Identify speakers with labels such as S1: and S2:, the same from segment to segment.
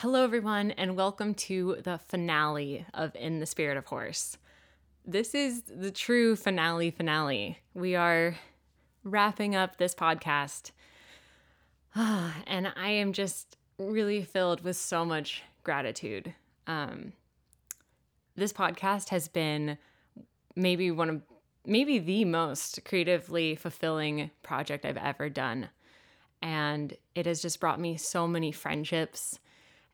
S1: Hello, everyone, and welcome to the finale of In the Spirit of Horse. This is the true finale finale. We are wrapping up this podcast, and I am just really filled with so much gratitude. Um, this podcast has been maybe one of maybe the most creatively fulfilling project I've ever done. And it has just brought me so many friendships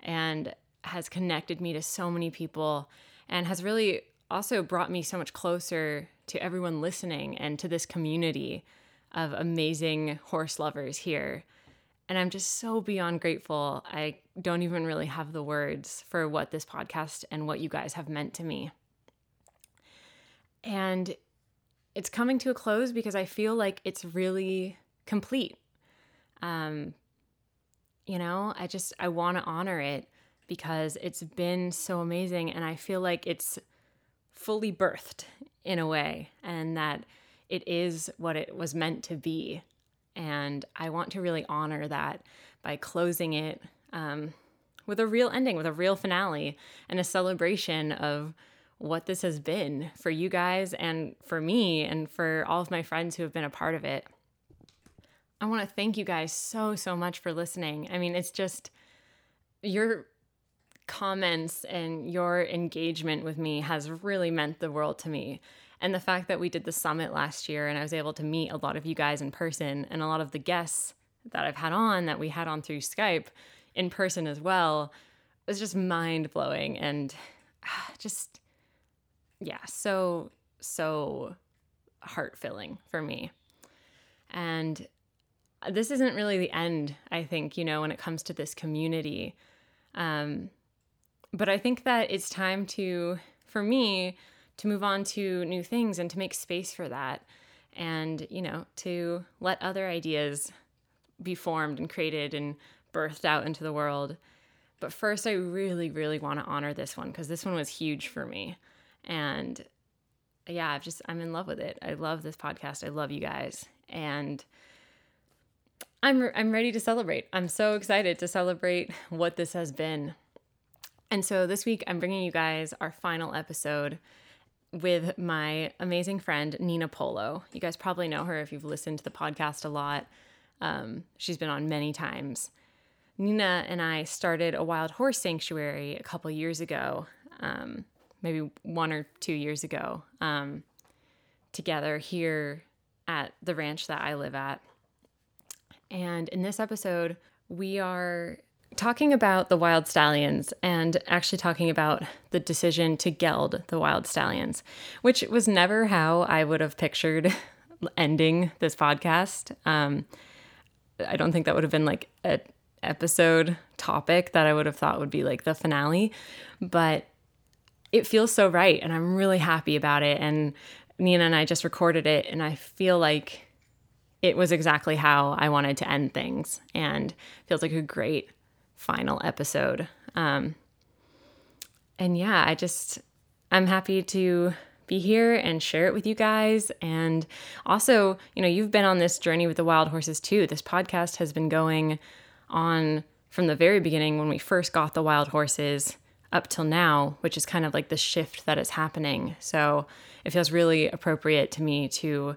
S1: and has connected me to so many people and has really also brought me so much closer to everyone listening and to this community of amazing horse lovers here. And I'm just so beyond grateful. I don't even really have the words for what this podcast and what you guys have meant to me. And it's coming to a close because I feel like it's really complete. Um, you know, I just I want to honor it because it's been so amazing and I feel like it's fully birthed in a way and that it is what it was meant to be. And I want to really honor that by closing it um, with a real ending, with a real finale, and a celebration of what this has been for you guys and for me and for all of my friends who have been a part of it. I want to thank you guys so, so much for listening. I mean, it's just your comments and your engagement with me has really meant the world to me. And the fact that we did the summit last year and I was able to meet a lot of you guys in person and a lot of the guests that I've had on that we had on through Skype in person as well was just mind blowing and ah, just, yeah, so, so heart filling for me. And this isn't really the end, I think, you know, when it comes to this community. Um, but I think that it's time to, for me, to move on to new things and to make space for that. And, you know, to let other ideas be formed and created and birthed out into the world. But first, I really, really want to honor this one because this one was huge for me. And yeah, I've just, I'm in love with it. I love this podcast. I love you guys. And I'm I'm ready to celebrate. I'm so excited to celebrate what this has been. And so this week I'm bringing you guys our final episode with my amazing friend Nina Polo. You guys probably know her if you've listened to the podcast a lot. Um, she's been on many times. Nina and I started a wild horse sanctuary a couple years ago, um, maybe one or two years ago, um, together here at the ranch that I live at. And in this episode, we are talking about the wild stallions and actually talking about the decision to geld the wild stallions, which was never how I would have pictured ending this podcast. Um, I don't think that would have been like an episode topic that I would have thought would be like the finale, but it feels so right. And I'm really happy about it. And Nina and I just recorded it, and I feel like it was exactly how I wanted to end things and feels like a great final episode. Um, and yeah, I just, I'm happy to be here and share it with you guys. And also, you know, you've been on this journey with the wild horses too. This podcast has been going on from the very beginning when we first got the wild horses up till now, which is kind of like the shift that is happening. So it feels really appropriate to me to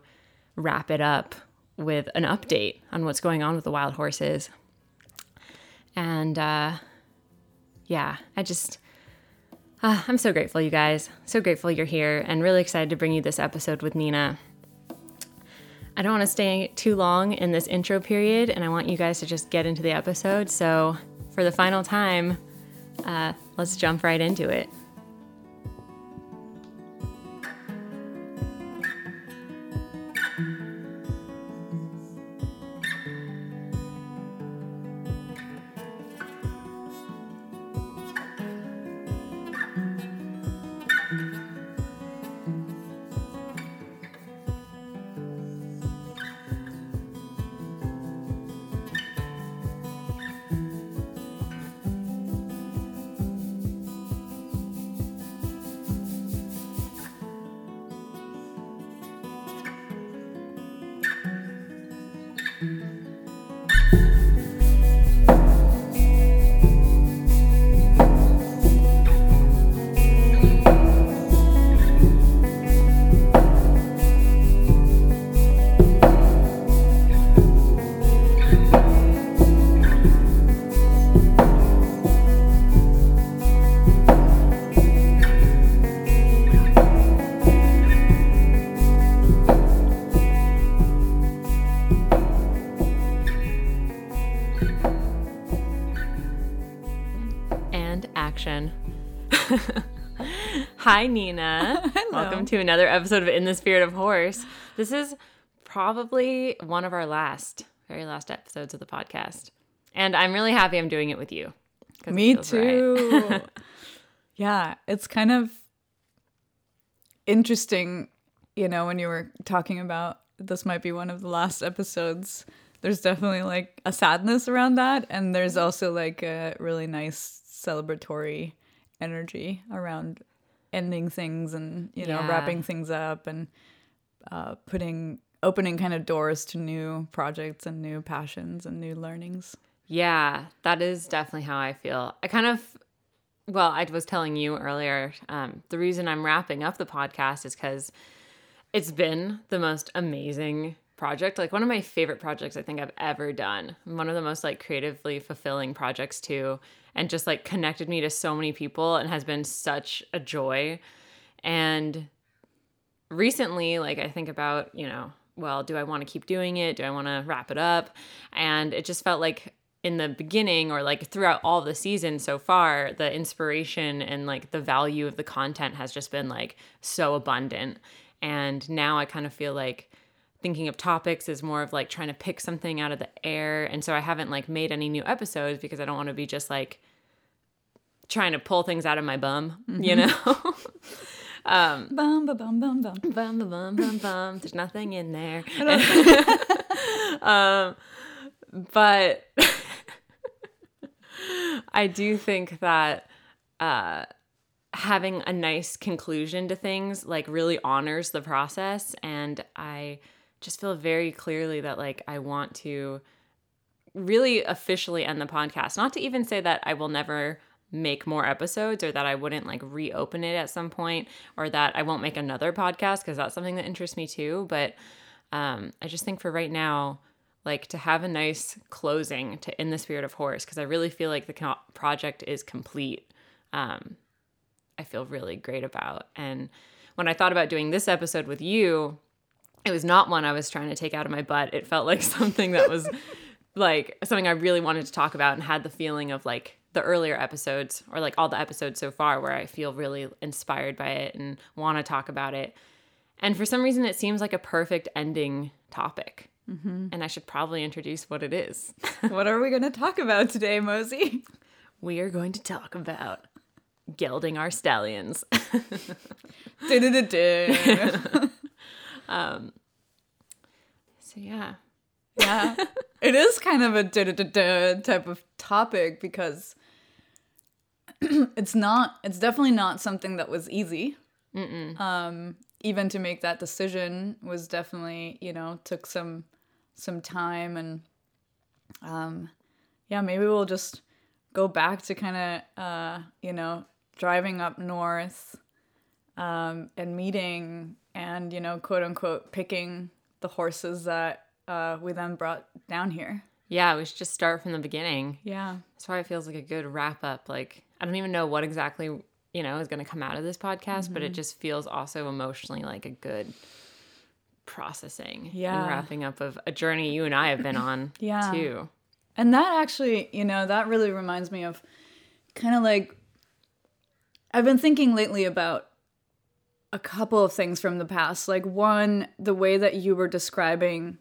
S1: wrap it up with an update on what's going on with the wild horses. And uh, yeah, I just, uh, I'm so grateful, you guys. So grateful you're here and really excited to bring you this episode with Nina. I don't want to stay too long in this intro period, and I want you guys to just get into the episode. So, for the final time, uh, let's jump right into it. Hi, Nina. Welcome to another episode of In the Spirit of Horse. This is probably one of our last, very last episodes of the podcast. And I'm really happy I'm doing it with you.
S2: Me
S1: feels right.
S2: too. yeah, it's kind of interesting, you know, when you were talking about this might be one of the last episodes. There's definitely like a sadness around that, and there's also like a really nice celebratory energy around ending things and you know
S1: Yeah.
S2: wrapping things up and uh, putting opening kind of doors to new projects and new passions and new learnings.
S1: Yeah, that is definitely how I feel. I kind of, well, I was telling you earlier, um, the reason I'm wrapping up the podcast is because it's been the most amazing project. Like one of my favorite projects I think I've ever done. One of the most like creatively fulfilling projects too, and just like connected me to so many people and has been such a joy. And recently, like I think about, you know, well, do I want to keep doing it? Do I want to wrap it up? And it just felt like in the beginning or like throughout all the season so far, the inspiration and like the value of the content has just been like so abundant. And now I kind of feel like thinking of topics is more of like trying to pick something out of the air. And so I haven't like made any new episodes because I don't want to be just like trying to pull things out of my bum, you know?
S2: Bum bum bum bum bum.
S1: bum bum bum bum bum. There's nothing in there. um, but I do think that uh, having a nice conclusion to things like really honors the process, and I just feel very clearly that like I want to really officially end the podcast. Not to even say that I will never make more episodes or that I wouldn't like reopen it at some point or that I won't make another podcast because that's something that interests me too. But um, I just think for right now, like to have a nice closing to In the Spirit of Horse, because I really feel like the project is complete. Um, I feel really great about. And when I thought about doing this episode with you, it was not one I was trying to take out of my butt. It felt like something that was like something I really wanted to talk about and had the feeling of like the earlier episodes or like all the episodes so far where I feel really inspired by it and want to talk about it. And for some reason, it seems like a perfect ending topic. Mm-hmm. And I should probably introduce what it is.
S2: What are we going to talk about today, Mosey?
S1: we are going to talk about gelding our stallions.
S2: Du-du-du-du.
S1: so, yeah.
S2: yeah, it is kind of a du-du-du-du type of topic because it's not. It's definitely not something that was easy. Um, even to make that decision was definitely you know took some some time and um, yeah, maybe we'll just go back to kind of uh, you know driving up north um, and meeting and you know quote unquote picking the horses that uh, we then brought down here.
S1: Yeah, we should just start from the beginning.
S2: Yeah.
S1: That's why it feels like a good wrap up. Like, I don't even know what exactly, you know, is going to come out of this podcast, but it
S2: Mm-hmm.
S1: just feels also emotionally like a good processing
S2: Yeah.
S1: and wrapping up of a journey you and I have been on
S2: Yeah.
S1: too.
S2: And that actually, you know, that really reminds me of kind of like I've been thinking lately about a couple of things from the past. Like one, the way that you were describing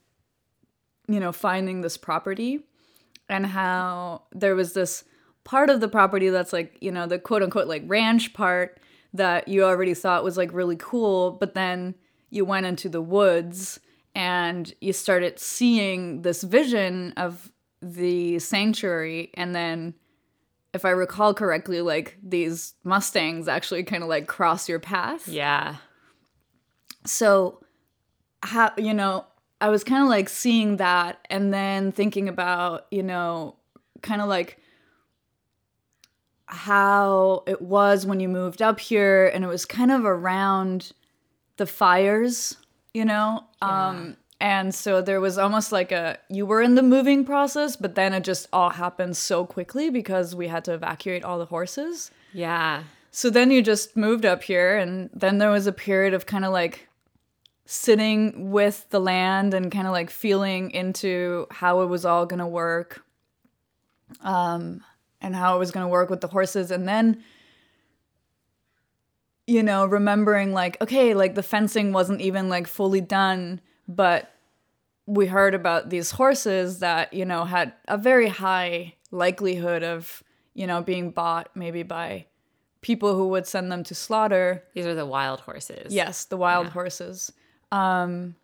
S2: you know, finding this property and how there was this part of the property that's like, you know, the quote unquote like ranch part that you already thought was like really cool, but then you went into the woods and you started seeing this vision of the sanctuary and then if I recall correctly, like these Mustangs actually kind of like cross your path.
S1: Yeah.
S2: So, how, you know, I was kind of like seeing that and then thinking about, you know, kind of like how it was when you moved up here and it was kind of around the fires, you know? Um and so there was almost like a you were in the moving process, but then it just all happened so quickly because we had to evacuate all the horses.
S1: Yeah.
S2: So then you just moved up here, and then there was a period of kind of like sitting with the land and kind of like feeling into how it was all gonna work. Um, and how it was going to work with the horses and then you know remembering like okay like the fencing wasn't even like fully done but we heard about these horses that you know had a very high likelihood of you know being bought maybe by people who would send them to slaughter
S1: These are the wild horses.
S2: Yes, the wild horses. Um,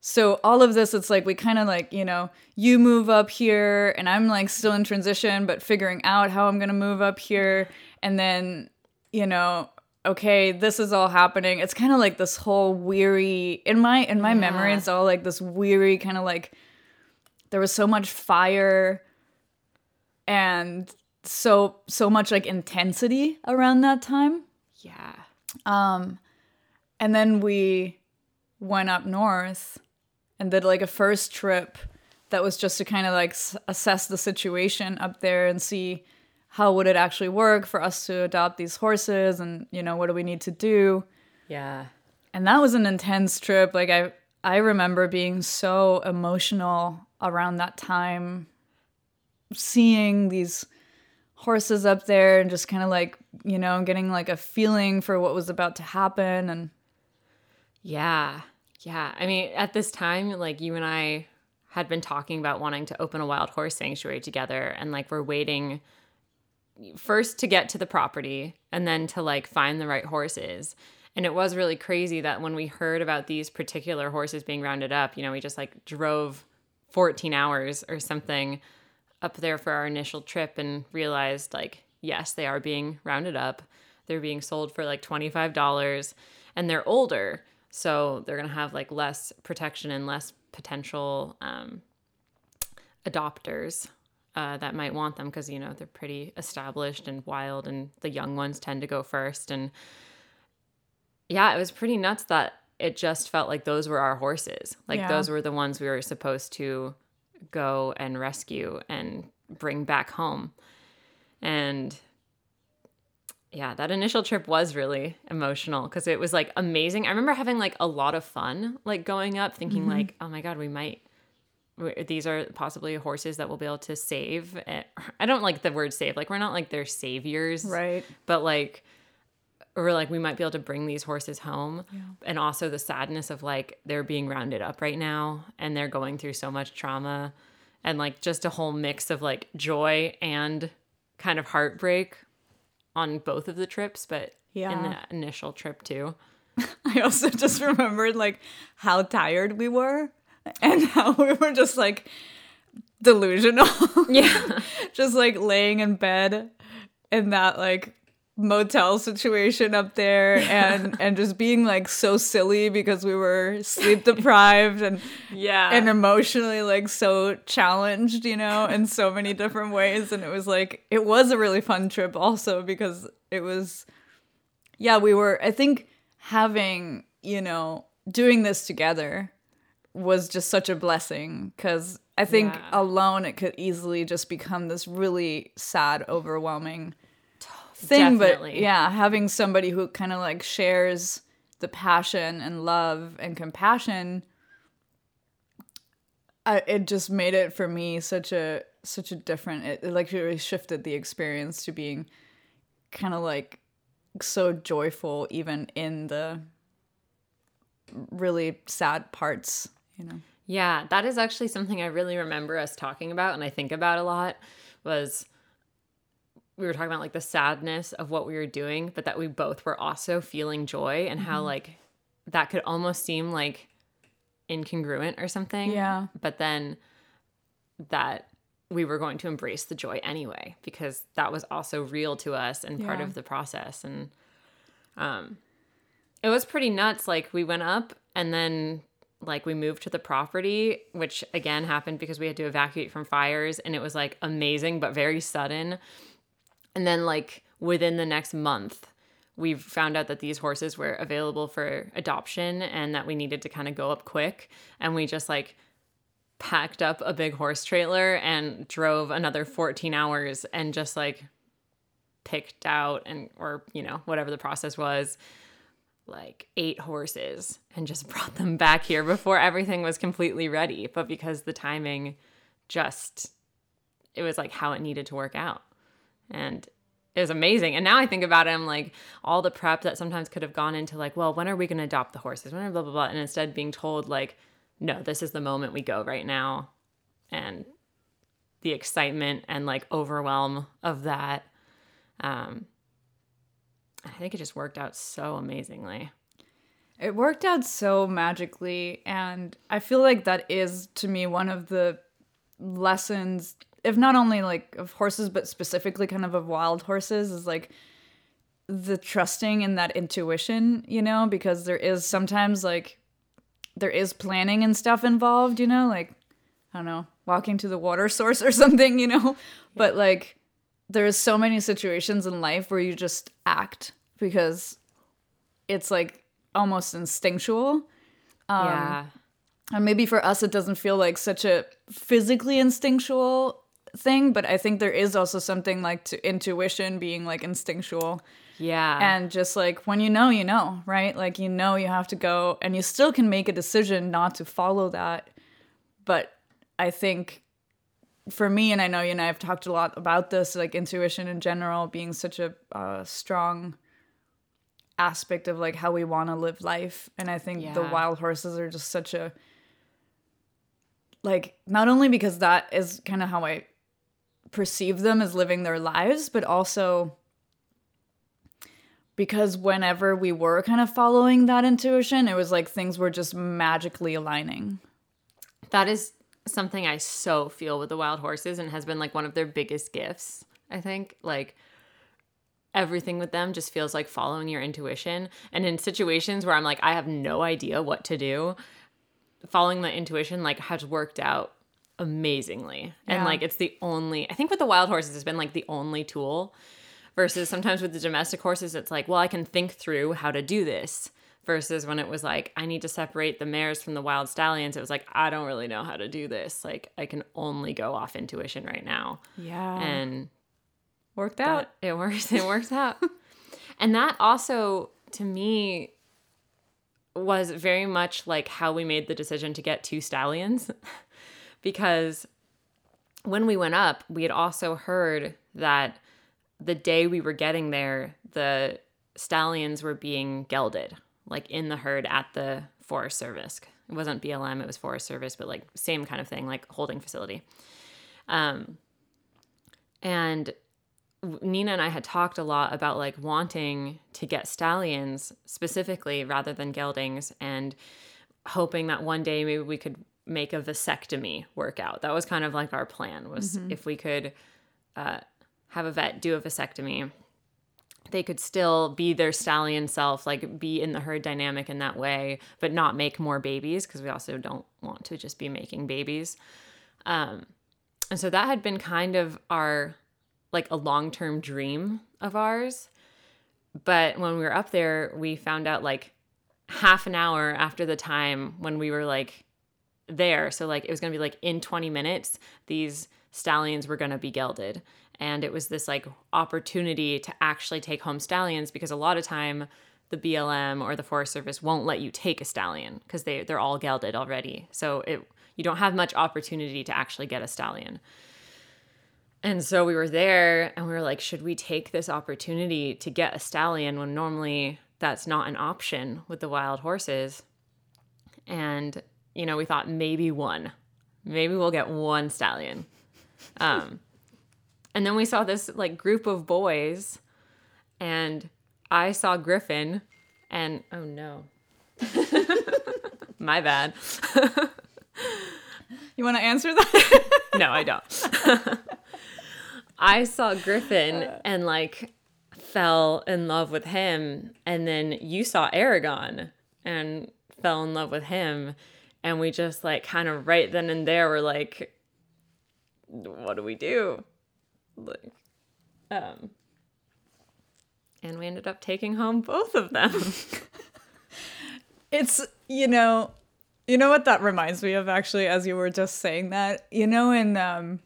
S2: so all of this, it's like we kind of like you know you move up here, and I'm like still in transition, but figuring out how I'm gonna move up here, and then you know okay this is all happening. It's kind of like this whole weary in my in my memory it's all like this weary kind of like there was so much fire and so so much like intensity around that time.
S1: Yeah.
S2: Um and then we went up north and did like a first trip that was just to kind of like s- assess the situation up there and see how would it actually work for us to adopt these horses and you know what do we need to do
S1: Yeah.
S2: and that was an intense trip like i i remember being so emotional around that time seeing these horses up there and just kind of like you know getting like a feeling for what was about to happen and
S1: Yeah. Yeah. I mean, at this time, like you and I had been talking about wanting to open a wild horse sanctuary together and like we're waiting first to get to the property and then to like find the right horses. And it was really crazy that when we heard about these particular horses being rounded up, you know, we just like drove 14 hours or something up there for our initial trip and realized like yes, they are being rounded up. They're being sold for like $25 and they're older. So they're going to have like less protection and less potential um, adopters uh, that might want them because, you know, they're pretty established and wild and the young ones tend to go first. And yeah, it was pretty nuts that it just felt like those were our horses. Like
S2: Yeah.
S1: those were the ones we were supposed to go and rescue and bring back home. And yeah, that initial trip was really emotional because it was like amazing. I remember having like a lot of fun, like going up, thinking like, oh my god, we might. These are possibly horses that we'll be able to save. Eh, I don't like the word save. Like we're not like their saviors,
S2: right
S1: but like or like we might be able to bring these horses home and also the sadness of like they're being rounded up right now and they're going through so much trauma and like just a whole mix of like joy and kind of heartbreak on both of the trips but in
S2: Yeah.
S1: the initial trip too
S2: I also just remembered like how tired we were and how we were just like delusional.
S1: yeah
S2: just like laying in bed in that like motel situation up there and and just being like so silly because we were sleep deprived and
S1: yeah
S2: and emotionally like so challenged, you know, in so many different ways. And it was like, it was a really fun trip also because it was, yeah, we were, I think having, you know, doing this together was just such a blessing because I think
S1: Yeah.
S2: alone it could easily just become this really sad, overwhelming thing.
S1: Definitely.
S2: But yeah, having somebody who kind of like shares the passion and love and compassion I, it just made it for me such a such a different it, it like really shifted the experience to being kind of like so joyful even in the really sad parts you know
S1: Yeah, that is actually something I really remember us talking about and I think about a lot was we were talking about like the sadness of what we were doing, but that we both were also feeling joy and how like that could almost seem like incongruent or something.
S2: Yeah.
S1: But then that we were going to embrace the joy anyway because that was also real to us and part
S2: Yeah.
S1: of the process and um it was pretty nuts like we went up and then like we moved to the property which again happened because we had to evacuate from fires and it was like amazing but very sudden. And then like within the next month we found out that these horses were available for adoption and that we needed to kind of go up quick. And we just like packed up a big horse trailer and drove another 14 hours and just like picked out and or you know whatever the process was like eight horses and just brought them back here before everything was completely ready but because the timing just it was like how it needed to work out And it was amazing. And now I think about it, I'm like, all the prep that sometimes could have gone into, like, well, when are we going to adopt the horses? When are blah, blah, blah. And instead being told, like, no, this is the moment we go right now. And the excitement and like overwhelm of that. Um, I think it just worked out so amazingly.
S2: It worked out so magically. And I feel like that is, to me, one of the lessons, if not only like of horses, but specifically kind of of wild horses, is like the trusting in that intuition, you know, because there is sometimes like there is planning and stuff involved, you know, like I don't know, walking to the water source or something, you know? But like there's so many situations in life where you just act because it's like almost instinctual.
S1: Um, yeah.
S2: And maybe for us, it doesn't feel like such a physically instinctual thing, but I think there is also something like to intuition being like instinctual.
S1: Yeah.
S2: And just like when you know, you know, right? Like you know you have to go and you still can make a decision not to follow that. But I think for me, and I know you and I have talked a lot about this, like intuition in general being such a uh, strong aspect of like how we want to live life. And I think yeah. the wild horses are just such a like not only because that is kind of how I perceive them as living their lives, but also because whenever we were kind of following that intuition, it was like things were just magically aligning.
S1: That is something I so feel with the wild horses and has been like one of their biggest gifts. I think like everything with them just feels like following your intuition. And in situations where I'm like, I have no idea what to do, following the intuition like has worked out amazingly. Yeah. And like it's the only, I think with the wild horses, has been like the only tool versus sometimes with the domestic horses, it's like, well, I can think through how to do this versus when it was like I need to separate the mares from the wild stallions it was like I don't really know how to do this. Like I can only go off intuition right now.
S2: Yeah.
S1: And
S2: worked out.
S1: it works it works out. And that also to me was very much like how we made the decision to get two stallions. Because when we went up we had also heard that the day we were getting there the stallions were being gelded like in the herd at the Forest Service. It wasn't BLM, it was Forest Service, but like same kind of thing, like holding facility. Um, and Nina and I had talked a lot about like wanting to get stallions specifically rather than geldings and hoping that one day maybe we could make a vasectomy workout. That was kind of like our plan was mm-hmm. if we could uh, have a vet do a vasectomy they could still be their stallion self, like be in the herd dynamic in that way, but not make more babies because we also don't want to just be making babies. Um, and so that had been kind of our like a long term dream of ours. But when we were up there, we found out like half an hour after the time when we were like there. So, like, it was going to be like in 20 minutes, these stallions were going to be gelded and it was this like opportunity to actually take home stallions because a lot of time the BLM or the Forest Service won't let you take a stallion because they they're all gelded already. So it you don't have much opportunity to actually get a stallion. And so we were there and we were like, should we take this opportunity to get a stallion when normally that's not an option with the wild horses? And, you know, we thought maybe one. Maybe we'll get one stallion. Um, and then we saw this like group of boys, and I saw Griffin, and oh no. My bad.
S2: you want to answer that?
S1: no, I don't. I saw Griffin and like fell in love with him, and then you saw Aragon and fell in love with him, and we just like kind of right then and there were like, what do we do? Like um and we ended up taking home both of them.
S2: It's you know you know what that reminds me of actually as you were just saying that? You know in um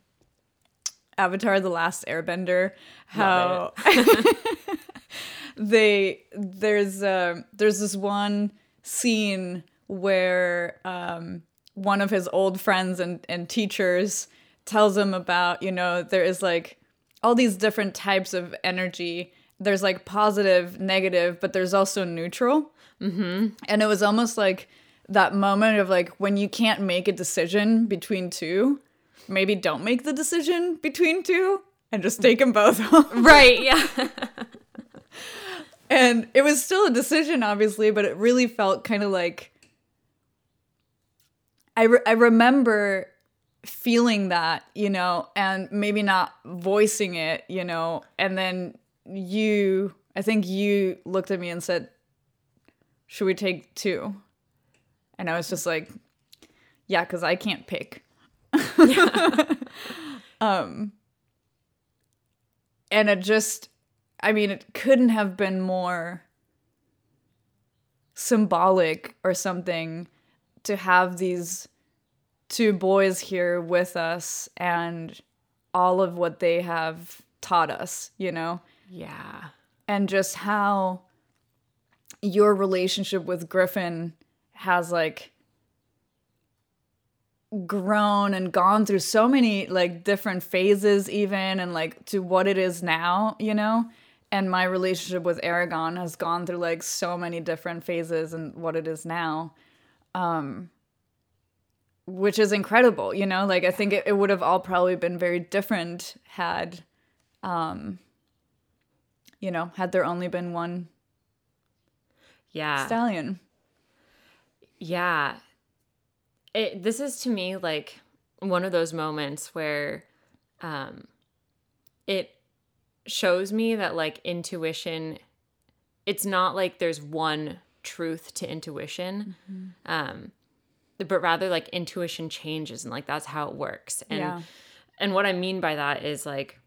S2: avatar the last airbender how they there's uh there's this one scene where um one of his old friends and and teachers tells him about you know there is like all these different types of energy. There's like positive, negative, but there's also neutral. Mm-hmm. And it was almost like that moment of like when you can't make a decision between two, maybe don't make the decision between two and just take them both home.
S1: Right, yeah.
S2: and it was still a decision, obviously, but it really felt kind of like I, re- I remember feeling that, you know, and maybe not voicing it, you know, and then you, I think you looked at me and said, Should we take two? And I was just like, Yeah, because I can't pick. um, and it just, I mean, it couldn't have been more symbolic or something to have these two boys here with us and all of what they have taught us, you know?
S1: Yeah.
S2: And just how your relationship with Griffin has like grown and gone through so many like different phases even and like to what it is now, you know? And my relationship with Aragon has gone through like so many different phases and what it is now. Um which is incredible, you know? Like I think it, it would have all probably been very different had um you know, had there only been one
S1: Yeah.
S2: stallion.
S1: Yeah. It this is to me like one of those moments where um it shows me that like intuition it's not like there's one truth to intuition. Um but rather like intuition changes and like that's how it works. And
S2: Yeah.
S1: and what I mean by that is like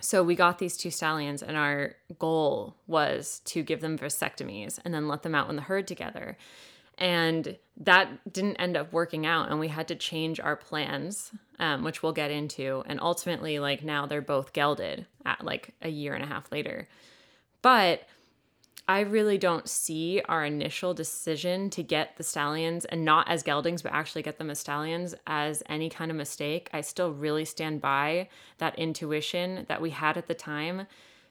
S1: so we got these two stallions and our goal was to give them vasectomies and then let them out in the herd together. And that didn't end up working out and we had to change our plans, um, which we'll get into. And ultimately, like now they're both gelded at like a year and a half later. But I really don't see our initial decision to get the stallions and not as geldings, but actually get them as stallions as any kind of mistake. I still really stand by that intuition that we had at the time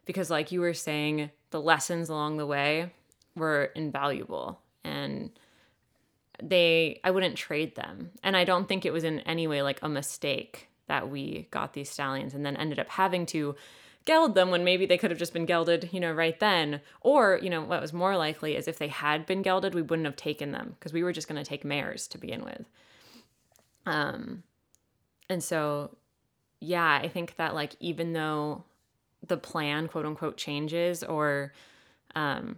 S1: because, like you were saying, the lessons along the way were invaluable and they, I wouldn't trade them. And I don't think it was in any way like a mistake that we got these stallions and then ended up having to geld them when maybe they could have just been gelded, you know, right then. Or, you know, what was more likely is if they had been gelded, we wouldn't have taken them because we were just going to take mares to begin with. Um, and so, yeah, I think that like even though the plan, quote unquote, changes or, um,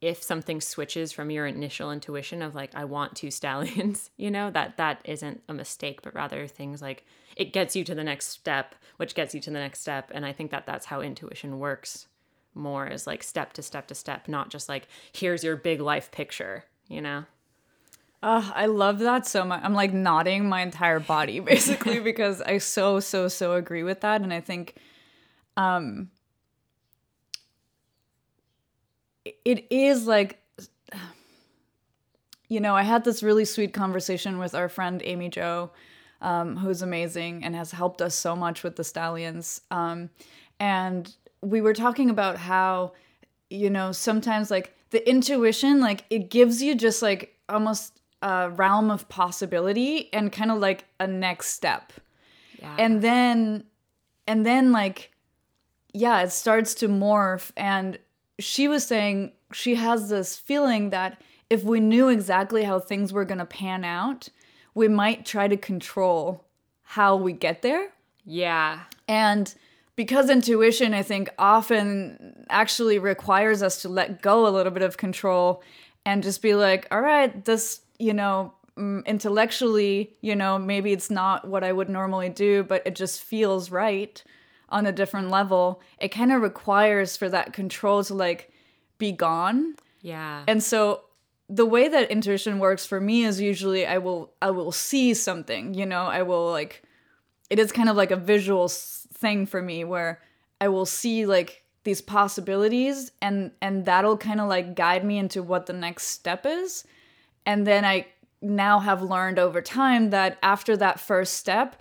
S1: if something switches from your initial intuition of like I want two stallions, you know, that that isn't a mistake, but rather things like it gets you to the next step, which gets you to the next step, and I think that that's how intuition works more is like step to step to step, not just like here's your big life picture, you know.
S2: Oh, I love that so much. I'm like nodding my entire body basically because I so so so agree with that and I think um it is like you know, I had this really sweet conversation with our friend Amy Joe um, who's amazing and has helped us so much with the stallions. Um, and we were talking about how, you know, sometimes like the intuition, like it gives you just like almost a realm of possibility and kind of like a next step.
S1: Yeah.
S2: And then, and then like, yeah, it starts to morph. And she was saying she has this feeling that if we knew exactly how things were going to pan out, we might try to control how we get there.
S1: yeah.
S2: And because intuition, I think, often actually requires us to let go a little bit of control and just be like, all right, this, you know, mm, intellectually, you know, maybe it's not what I would normally do, but it just feels right on a different level. It kind of requires for that control to like be gone.
S1: Yeah.
S2: And so the way that intuition works for me is usually I will I will see something, you know, I will like it is kind of like a visual thing for me where I will see like these possibilities and and that'll kind of like guide me into what the next step is. And then I now have learned over time that after that first step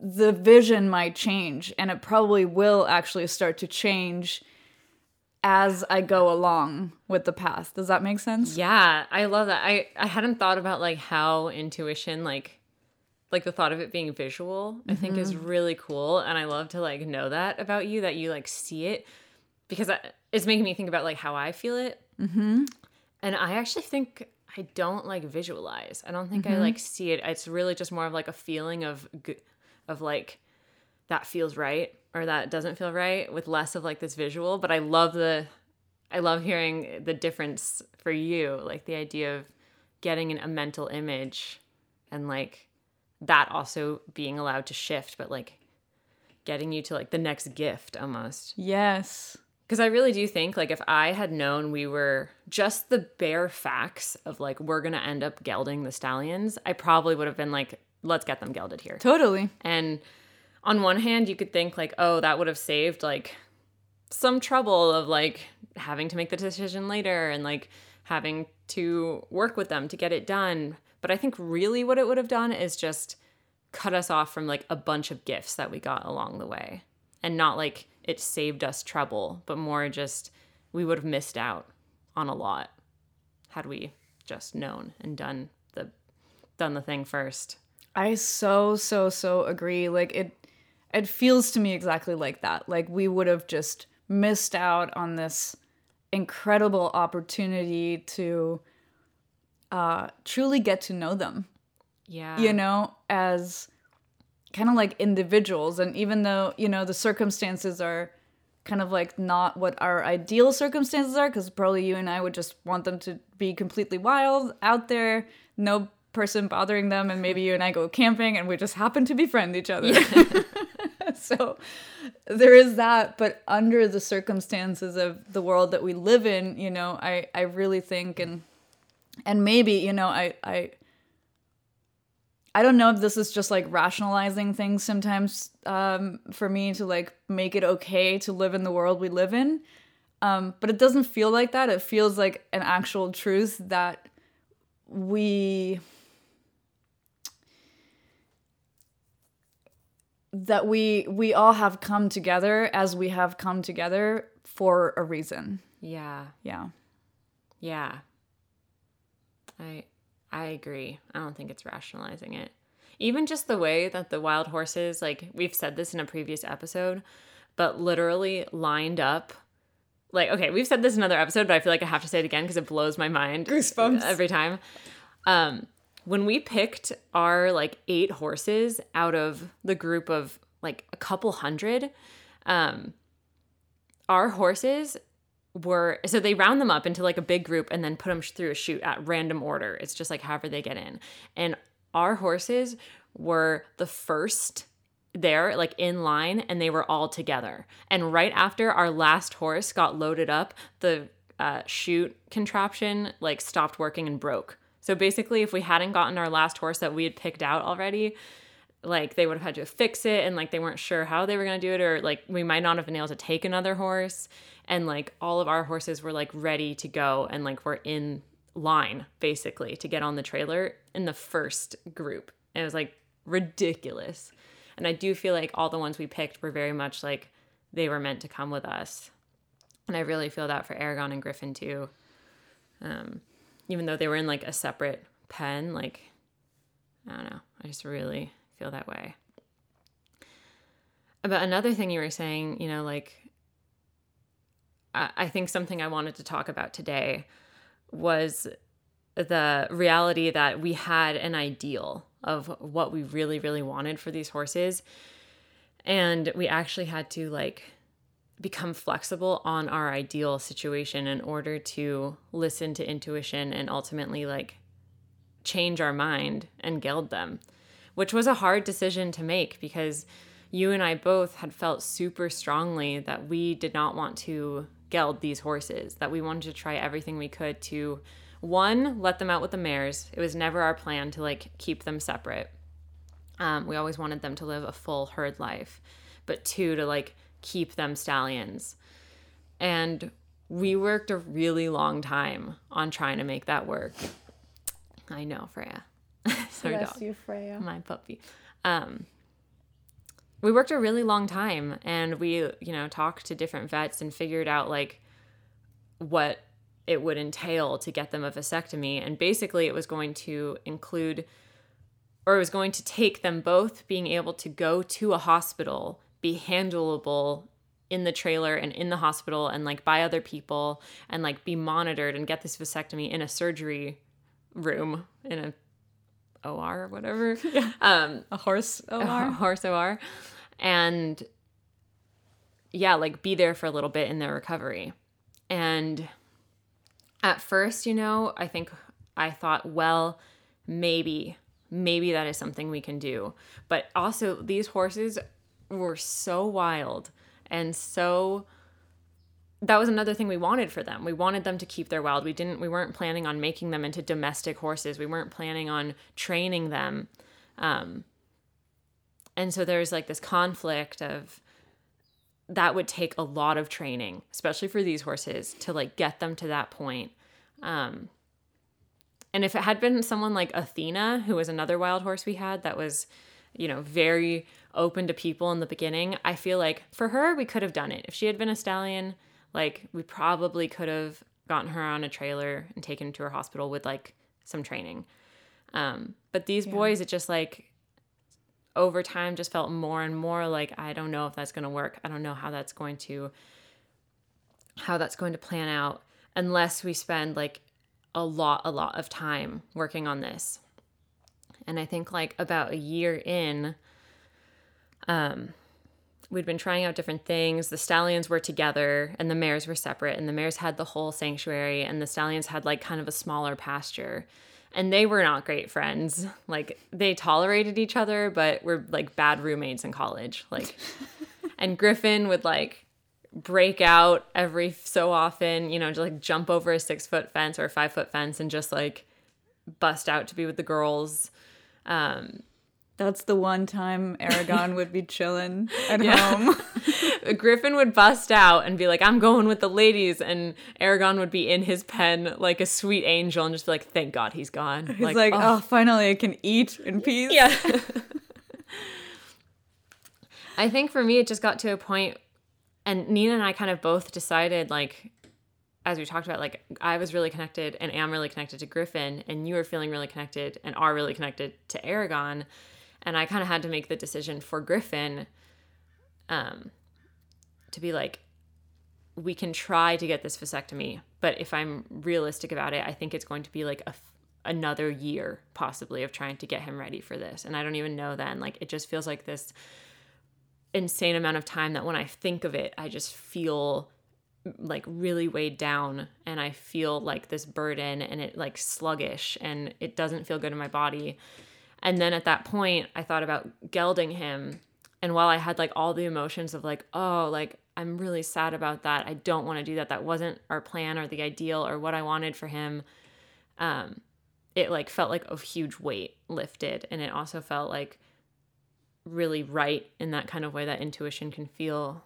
S2: the vision might change and it probably will actually start to change as I go along with the path. Does that make sense?
S1: Yeah, I love that. I I hadn't thought about like how intuition like like the thought of it being visual i think is really cool and i love to like know that about you that you like see it because I, it's making me think about like how i feel it mm-hmm. and i actually think i don't like visualize i don't think i like see it it's really just more of like a feeling of of like that feels right or that doesn't feel right with less of like this visual but i love the i love hearing the difference for you like the idea of getting an, a mental image and like that also being allowed to shift but like getting you to like the next gift almost
S2: Yes.
S1: because i really do think like if i had known we were just the bare facts of like we're gonna end up gelding the stallions i probably would have been like let's get them gelded here
S2: Totally.
S1: and on one hand, you could think like, oh, that would have saved like some trouble of like having to make the decision later and like having to work with them to get it done. But I think really what it would have done is just cut us off from like a bunch of gifts that we got along the way. And not like it saved us trouble, but more just we would have missed out on a lot had we just known and done the done the thing first.
S2: I so so so agree. Like it it feels to me exactly like that. Like we would have just missed out on this incredible opportunity to uh truly get to know them.
S1: Yeah.
S2: you know, as kind of like individuals. And even though, you know, the circumstances are kind of like not what our ideal circumstances are, because probably you and I would just want them to be completely wild out there, no person bothering them. And maybe you and I go camping and we just happen to befriend each other. so there is that. But under the circumstances of the world that we live in, you know, I, I really think and and maybe, you know, I, I I don't know if this is just like rationalizing things sometimes um, for me to like make it okay to live in the world we live in. Um, but it doesn't feel like that. It feels like an actual truth that we that we we all have come together as we have come together for a reason.
S1: Yeah.
S2: Yeah.
S1: Yeah. I I agree. I don't think it's rationalizing it. Even just the way that the wild horses, like we've said this in a previous episode, but literally lined up. Like, okay, we've said this in another episode, but I feel like I have to say it again because it blows my mind
S2: Goosebumps.
S1: every time. Um, when we picked our like eight horses out of the group of like a couple hundred, um, our horses were so they round them up into like a big group and then put them through a chute at random order. It's just like however they get in. And our horses were the first there, like in line, and they were all together. And right after our last horse got loaded up, the uh, chute contraption like stopped working and broke. So basically, if we hadn't gotten our last horse that we had picked out already, like they would have had to fix it and like they weren't sure how they were going to do it or like we might not have been able to take another horse. And like all of our horses were like ready to go and like we're in line basically to get on the trailer in the first group. And it was like ridiculous. And i do feel like all the ones we picked were very much like they were meant to come with us. And i really feel that for aragon and griffin too. Um even though they were in like a separate pen like i don't know i just really feel that way About another thing you were saying you know like I I think something I wanted to talk about today was the reality that we had an ideal of what we really, really wanted for these horses. And we actually had to like become flexible on our ideal situation in order to listen to intuition and ultimately like change our mind and geld them, which was a hard decision to make because you and I both had felt super strongly that we did not want to geld these horses, that we wanted to try everything we could to one, let them out with the mares. It was never our plan to like keep them separate. Um, we always wanted them to live a full herd life, but two, to like keep them stallions. And we worked a really long time on trying to make that work. I know, Freya. Sorry, dog
S2: you, Freya.
S1: my puppy. Um, we worked a really long time and we, you know, talked to different vets and figured out like what it would entail to get them a vasectomy. And basically, it was going to include, or it was going to take them both being able to go to a hospital, be handleable in the trailer and in the hospital and like by other people and like be monitored and get this vasectomy in a surgery room in a OR or whatever.
S2: Yeah.
S1: Um,
S2: A horse OR.
S1: a
S2: OR.
S1: horse OR. And yeah, like be there for a little bit in their recovery. And at first, you know, I think I thought, well, maybe, maybe that is something we can do. But also, these horses were so wild and so that was another thing we wanted for them. We wanted them to keep their wild. We didn't we weren't planning on making them into domestic horses. We weren't planning on training them. Um and so there's like this conflict of that would take a lot of training, especially for these horses to like get them to that point. Um and if it had been someone like Athena, who was another wild horse we had that was, you know, very open to people in the beginning, I feel like for her, we could have done it. If she had been a stallion, like we probably could have gotten her on a trailer and taken to her hospital with like some training. Um, but these boys, it just like over time just felt more and more like I don't know if that's going to work. I don't know how that's going to how that's going to plan out unless we spend like a lot a lot of time working on this. And I think like about a year in um we'd been trying out different things. The stallions were together and the mares were separate and the mares had the whole sanctuary and the stallions had like kind of a smaller pasture. And they were not great friends. Like they tolerated each other, but were like bad roommates in college. Like and Griffin would like break out every so often, you know, to like jump over a six foot fence or a five foot fence and just like bust out to be with the girls. Um,
S2: That's the one time Aragon would be chilling at
S1: Yeah.
S2: home.
S1: Griffin would bust out and be like, I'm going with the ladies. And Aragon would be in his pen like a sweet angel and just be like, thank God he's gone.
S2: He's like, oh. oh, finally I can eat in peace.
S1: yeah. I think for me, it just got to a point, and Nina and I kind of both decided, like, as we talked about, like, I was really connected and am really connected to Griffin, and you are feeling really connected and are really connected to Aragon. And I kind of had to make the decision for Griffin um, to be like, we can try to get this vasectomy, but if I'm realistic about it, I think it's going to be like a another year possibly of trying to get him ready for this. And I don't even know then. Like it just feels like this insane amount of time that when I think of it, I just feel like really weighed down and I feel like this burden and it like sluggish and it doesn't feel good in my body. And then at that point, I thought about gelding him. And while I had like all the emotions of like, oh, like I'm really sad about that. I don't want to do that. That wasn't our plan or the ideal or what I wanted for him. Um, it like felt like a huge weight lifted. And it also felt like really right in that kind of way that intuition can feel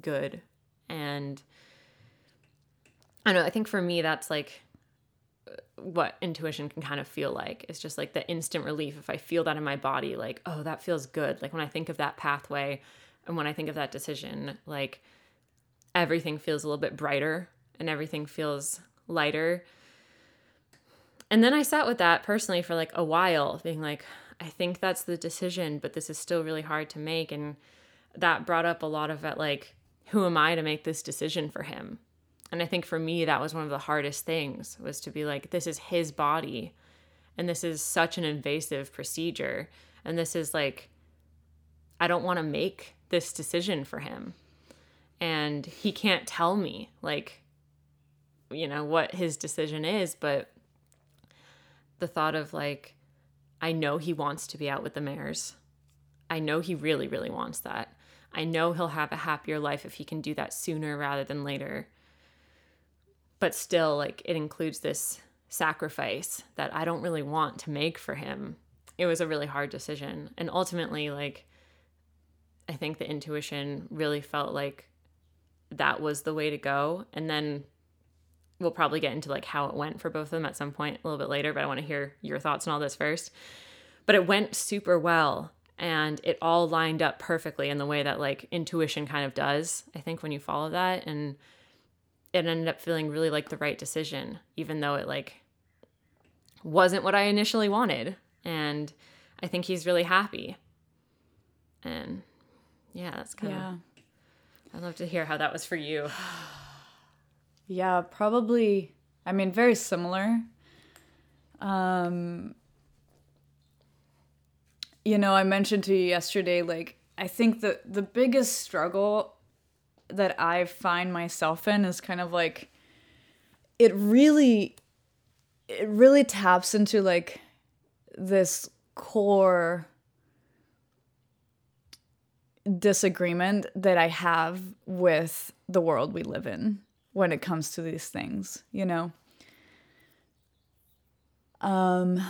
S1: good. And I don't know, I think for me, that's like what intuition can kind of feel like. It's just like the instant relief. If I feel that in my body, like, oh, that feels good. Like when I think of that pathway and when I think of that decision, like everything feels a little bit brighter and everything feels lighter. And then I sat with that personally for like a while, being like, I think that's the decision, but this is still really hard to make. And that brought up a lot of it, like, who am I to make this decision for him? And I think for me, that was one of the hardest things was to be like, this is his body. And this is such an invasive procedure. And this is like, I don't want to make this decision for him. And he can't tell me, like, you know, what his decision is. But the thought of like, I know he wants to be out with the mares. I know he really, really wants that. I know he'll have a happier life if he can do that sooner rather than later but still like it includes this sacrifice that I don't really want to make for him. It was a really hard decision. And ultimately like I think the intuition really felt like that was the way to go and then we'll probably get into like how it went for both of them at some point a little bit later, but I want to hear your thoughts on all this first. But it went super well and it all lined up perfectly in the way that like intuition kind of does i think when you follow that and it ended up feeling really like the right decision even though it like wasn't what i initially wanted and i think he's really happy and yeah that's kind of
S2: Yeah.
S1: i'd love to hear how that was for you
S2: Yeah, probably. I mean, very similar. Um, you know, I mentioned to you yesterday, like, I think the the biggest struggle that I find myself in is kind of like it really it really taps into like this core disagreement that I have with the world we live in when it comes to these things, you know. Um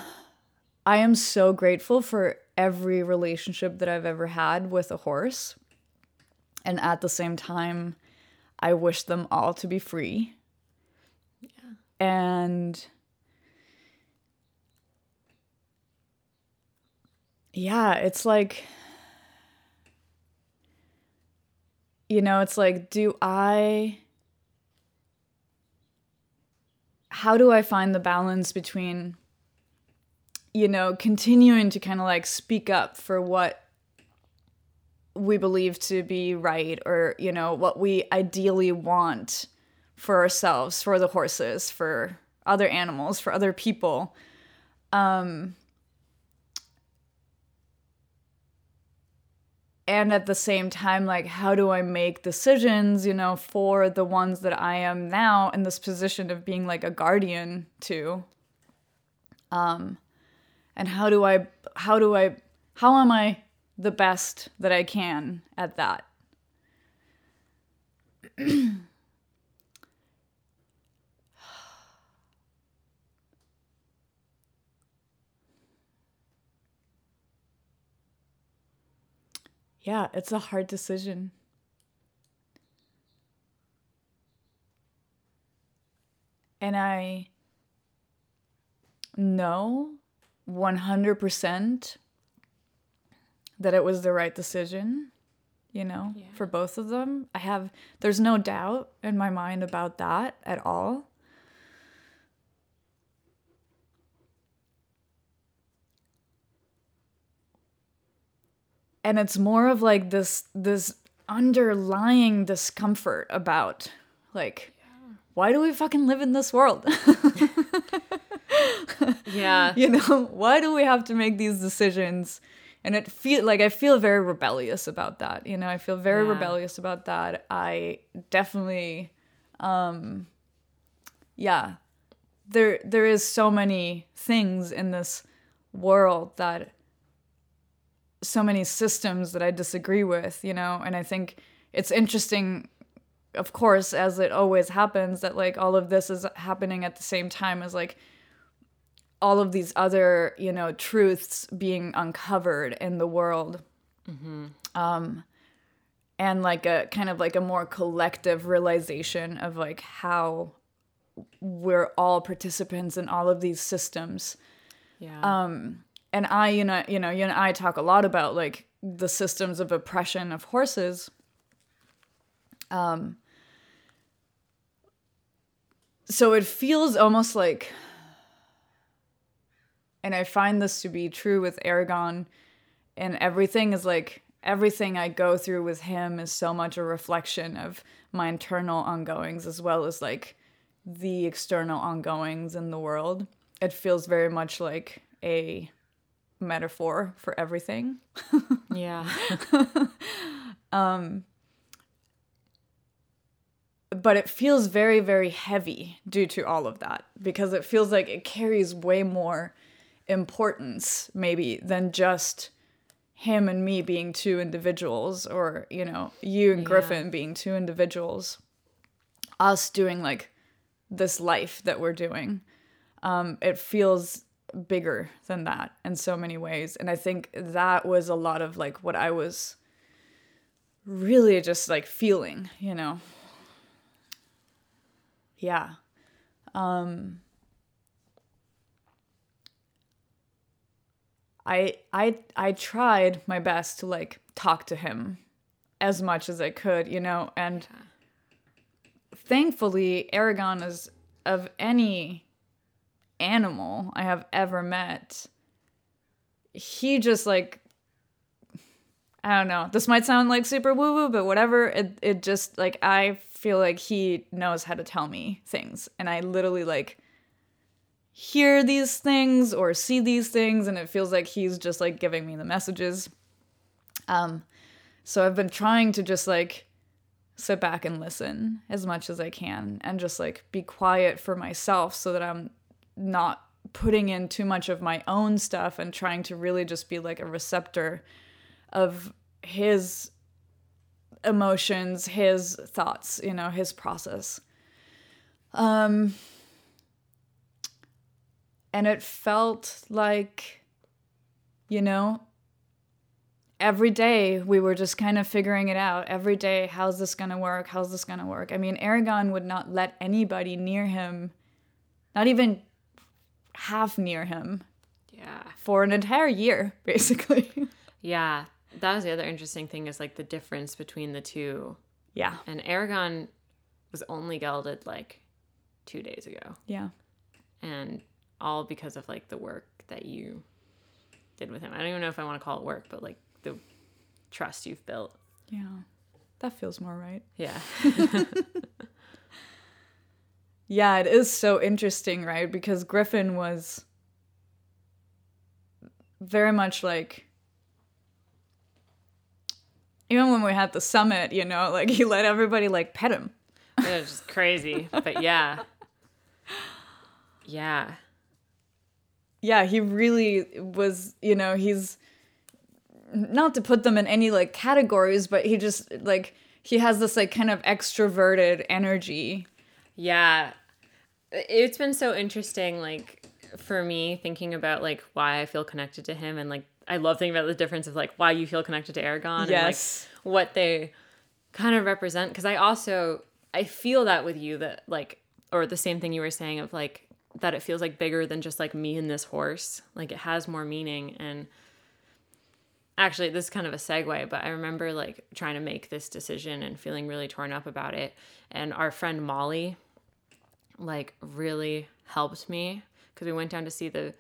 S2: I am so grateful for every relationship that I've ever had with a horse. And at the same time, I wish them all to be free. Yeah. And yeah, it's like you know, it's like do I how do I find the balance between you know, continuing to kind of like speak up for what we believe to be right or, you know, what we ideally want for ourselves, for the horses, for other animals, for other people. Um, and at the same time, like, how do I make decisions, you know, for the ones that I am now in this position of being like a guardian to? Um, and how do I how do I how am I the best that I can at that? yeah, it's a hard decision. And I know 100% that it was the right decision, you know,
S1: Yeah.
S2: for both of them. I have, there's no doubt in my mind about that at all. And it's more of like this, this underlying discomfort about like, why do we fucking live in this world?
S1: yeah
S2: you know why do we have to make these decisions and it feel like i feel very rebellious about that you know? I feel very
S1: Yeah.
S2: rebellious about that. I definitely um yeah. There there is so many things in this world that so many systems that i disagree with you know? And i think it's interesting of course as it always happens that like all of this is happening at the same time as like all of these other you know truths being uncovered in the world. Um and like a kind of like a more collective realization of like how we're all participants in all of these systems.
S1: Yeah.
S2: Um and i you know you know you and i talk a lot about like the systems of oppression of horses. Um so it feels almost like and i find this to be true with aragon. And everything is like everything i go through with him is so much a reflection of my internal ongoings as well as like the external ongoings in the world. It feels very much like a metaphor for everything.
S1: Yeah.
S2: Um, but it feels very very heavy due to all of that because it feels like it carries way more importance maybe than just him and me being two individuals or you know you and
S1: Yeah.
S2: griffin being two individuals us doing like this life that we're doing. Um it feels bigger than that in so many ways. And i think that was a lot of like what i was really just like feeling you know? Yeah. Um I I I tried my best to like talk to him as much as I could, you know, and thankfully Aragon is of any animal I have ever met. He just like I don't know. This might sound like super woo woo, but whatever. It it just like I feel like he knows how to tell me things, and I literally like hear these things or see these things, and it feels like he's just like giving me the messages. Um, so I've been trying to just like sit back and listen as much as I can, and just like be quiet for myself, so that I'm not putting in too much of my own stuff and trying to really just be like a receptor of his emotions, his thoughts, you know, his process. Um and it felt like you know every day we were just kind of figuring it out every day how's this going to work how's this going to work i mean aragon would not let anybody near him not even half near him
S1: Yeah.
S2: for an entire year basically
S1: Yeah. That was the other interesting thing is like the difference between the two.
S2: yeah
S1: And Aragon was only gelded like two days ago.
S2: yeah
S1: And all because of like the work that you did with him. I don't even know if I want to call it work, but like the trust you've built.
S2: yeah that feels more right
S1: Yeah.
S2: Yeah, it is so interesting, right? Because Griffin was very much like even when we had the summit, you know, like he let everybody like pet him.
S1: it was just crazy. But yeah. Yeah.
S2: Yeah, he really was, you know, he's not to put them in any like categories, but he just like he has this like kind of extroverted energy.
S1: Yeah. It's been so interesting, like, for me, thinking about, like, why I feel connected to him. And, like, I love thinking about the difference of, like, why you feel connected to Aragon.
S2: Yes.
S1: And, like, what they kind of represent. Because I also, I feel that with you that, like, or the same thing you were saying of, like, that it feels like bigger than just, like, me and this horse. Like, it has more meaning. And, actually this is kind of a segue but i remember like trying to make this decision and feeling really torn up about it and our friend molly like really helped me because we went down to see the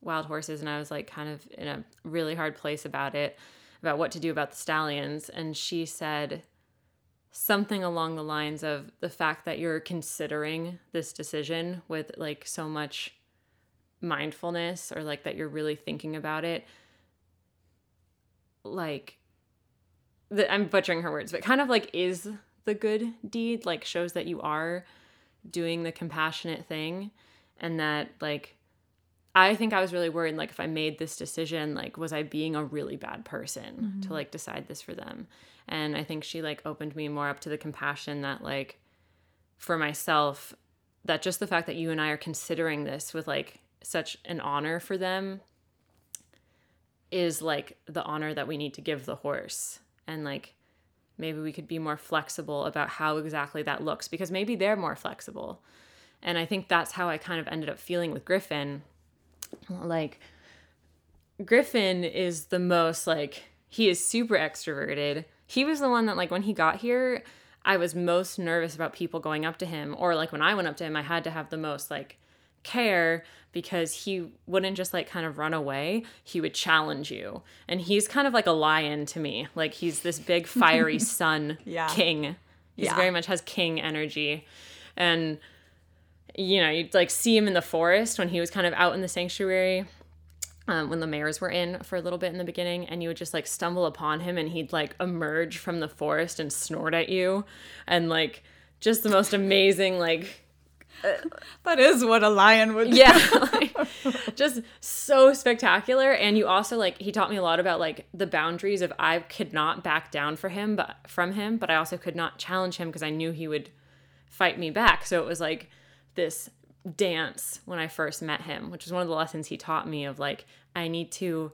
S1: wild horses and i was like kind of in a really hard place about it about what to do about the stallions and she said something along the lines of the fact that you're considering this decision with like so much mindfulness or like that you're really thinking about it like the, I'm butchering her words, but kind of like is the good deed, like shows that you are doing the compassionate thing and that like I think I was really worried like if I made this decision, like was I being a really bad person to mm-hmm. like decide this for them? And I think she like opened me more up to the compassion that like for myself that just the fact that you and I are considering this with like such an honor for them is like the honor that we need to give the horse. And like maybe we could be more flexible about how exactly that looks because maybe they're more flexible. And i think that's how i kind of ended up feeling with griffin like griffin is the most like he is super extroverted. He was the one that like when he got here i was most nervous about people going up to him or like when i went up to him i had to have the most like care because he wouldn't just like kind of run away. He would challenge you. And he's kind of like a lion to me. Like he's this big fiery sun
S2: Yeah.
S1: king. He's
S2: Yeah.
S1: very much has king energy. And you know you'd like see him in the forest when he was kind of out in the sanctuary um, when the mares were in for a little bit in the beginning and you would just like stumble upon him and he'd like emerge from the forest and snort at you. And like just the most amazing like
S2: That is what a lion would do.
S1: yeah like, just so spectacular. And you also like he taught me a lot about like the boundaries of i could not back down for him but from him but i also could not challenge him because i knew he would fight me back. So it was like this dance when i first met him which is one of the lessons he taught me of like i need to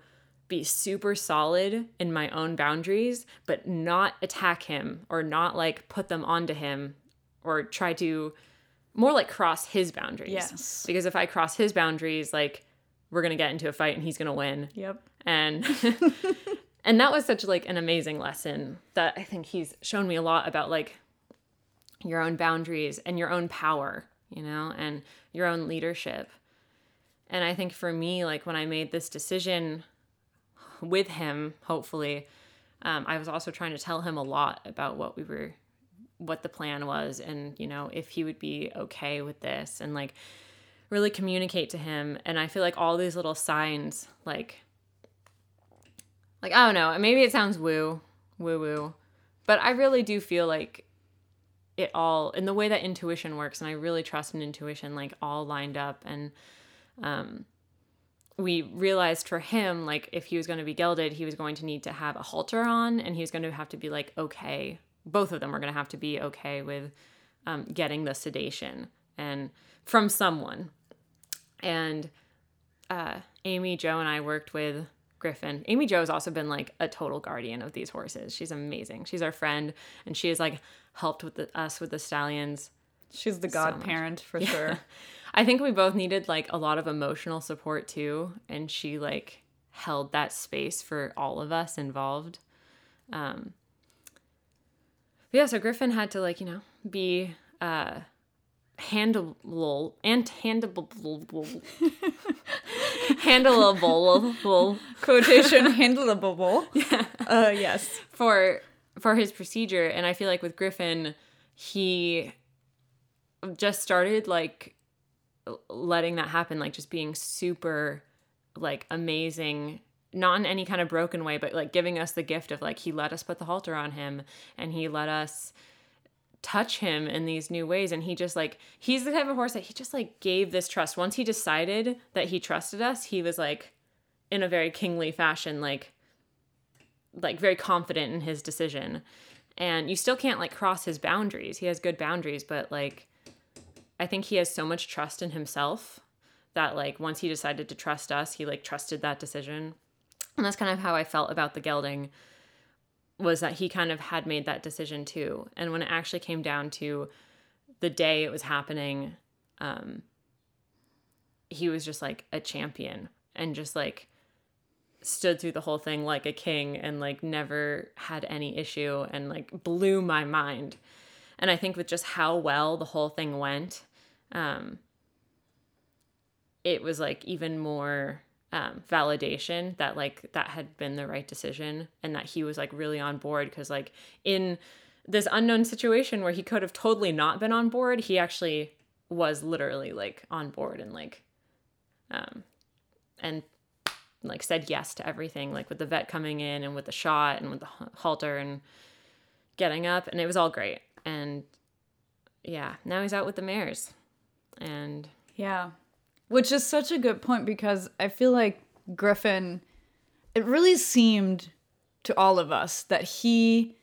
S1: be super solid in my own boundaries but not attack him or not like put them onto him or try to more like cross his boundaries
S2: Yes.
S1: because if I cross his boundaries, like we're gonna get into a fight and he's gonna win.
S2: Yep.
S1: And and that was such like an amazing lesson that I think he's shown me a lot about like your own boundaries and your own power, you know, and your own leadership. And I think for me, like when I made this decision with him, hopefully, um, I was also trying to tell him a lot about what we were, what the plan was, and, you know, if he would be okay with this and like really communicate to him. And I feel like all these little signs, like, like, I don't know, maybe it sounds woo, woo woo, but I really do feel like it all, in the way that intuition works, and I really trust in intuition, like all lined up and, um, we realized for him, like, if he was going to be gelded, he was going to need to have a halter on and he was going to have to be, like, okay. Both of them were going to have to be okay with um, getting the sedation and from someone. And uh, Amy, Jo, and I worked with Griffin. Amy Jo has also been like a total guardian of these horses. She's amazing. She's our friend, and she has like helped with the, us with the stallions.
S2: She's the godparent so for yeah. sure.
S1: I think we both needed like a lot of emotional support too, and she like held that space for all of us involved. Um, yeah, so Griffin had to like you know be uh, handleable and handleable, handleable
S2: quotation handleable. Yeah. Uh, yes.
S1: For for his procedure, and I feel like with Griffin, he just started like letting that happen, like just being super like amazing not in any kind of broken way, but like giving us the gift of like he let us put the halter on him and he let us touch him in these new ways. And he just like he's the type of horse that he just like gave this trust. Once he decided that he trusted us he was like in a very kingly fashion like like very confident in his decision. And you still can't like cross his boundaries. He has good boundaries but like I think he has so much trust in himself that like once he decided to trust us, he like trusted that decision. And that's kind of how I felt about the gelding was that he kind of had made that decision too. And when it actually came down to the day it was happening, um, he was just like a champion and just like stood through the whole thing like a king and like never had any issue and like blew my mind. And I think with just how well the whole thing went, um, it was like even more um, validation that like that had been the right decision and that he was like really on board because like in this unknown situation where he could have totally not been on board he actually was literally like on board and like um and like said yes to everything like with the vet coming in and with the shot and with the halter and getting up and it was all great. And yeah now he's out with the mares. And
S2: yeah which is such a good point because i feel like griffin it really seemed to all of us that he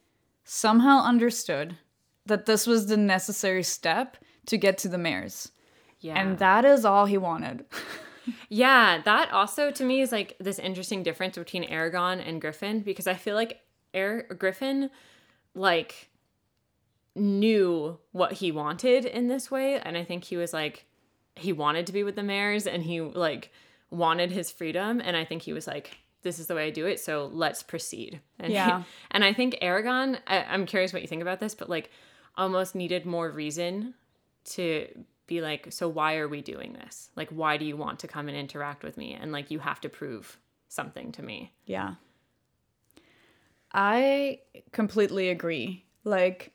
S2: somehow understood that this was the necessary step to get to the mares. Yeah. And that is all he wanted.
S1: Yeah that also to me is like this interesting difference between aragon and griffin because i feel like Air griffin like knew what he wanted in this way and i think he was like he wanted to be with the mares and he like wanted his freedom. And i think he was like this is the way i do it so let's proceed. And
S2: yeah.
S1: he, and i think aragon I, i'm curious what you think about this but like almost needed more reason to be like so why are we doing this? Like why do you want to come and interact with me? And like you have to prove something to me.
S2: Yeah. I completely agree. Like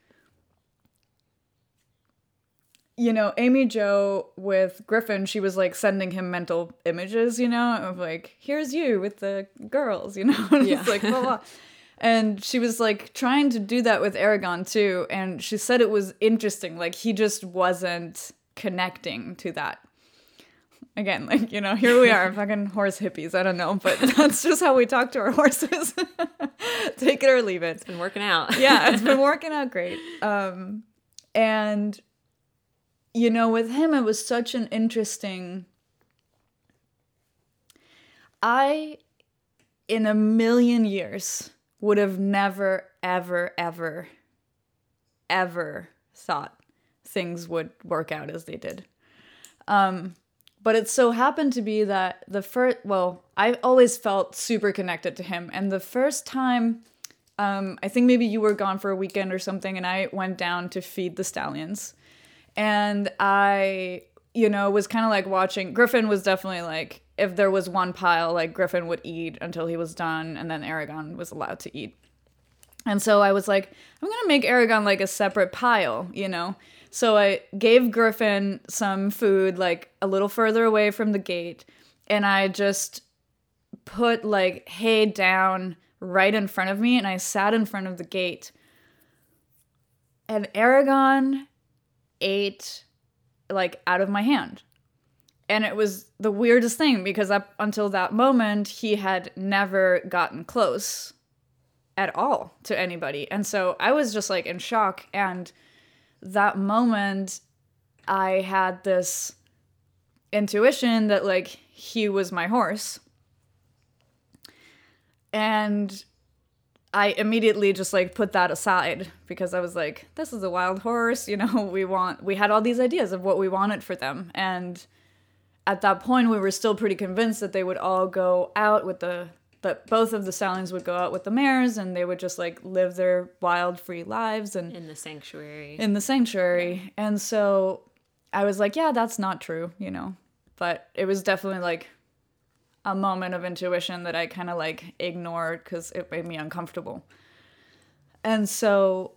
S2: you know, Amy Jo with Griffin, she was like sending him mental images, you know, of like, here's you with the girls, you know, and yeah. like blah blah. And she was like trying to do that with Aragon too, and she said it was interesting, like he just wasn't connecting to that. Again, like, you know, here we are, fucking horse hippies. I don't know, but that's just how we talk to our horses. Take it or leave it.
S1: It's been working out.
S2: yeah, it's been working out great. Um, and you know, with him, it was such an interesting. I, in a million years, would have never, ever, ever, ever thought things would work out as they did. Um, but it so happened to be that the first, well, I always felt super connected to him. And the first time, um, I think maybe you were gone for a weekend or something, and I went down to feed the stallions. And I, you know, was kind of like watching. Griffin was definitely like, if there was one pile, like Griffin would eat until he was done, and then Aragon was allowed to eat. And so I was like, I'm gonna make Aragon like a separate pile, you know? So I gave Griffin some food like a little further away from the gate, and I just put like hay down right in front of me, and I sat in front of the gate. And Aragon ate like out of my hand. And it was the weirdest thing because up until that moment, he had never gotten close at all to anybody. And so I was just like in shock. And that moment, I had this intuition that like he was my horse. And I immediately just like put that aside because I was like, this is a wild horse, you know, we want we had all these ideas of what we wanted for them. And at that point we were still pretty convinced that they would all go out with the that both of the stallions would go out with the mares and they would just like live their wild free lives and
S1: in the sanctuary.
S2: in the sanctuary. And so I was like, yeah, that's not true, you know. But it was definitely like a moment of intuition that I kind of like ignored cuz it made me uncomfortable. And so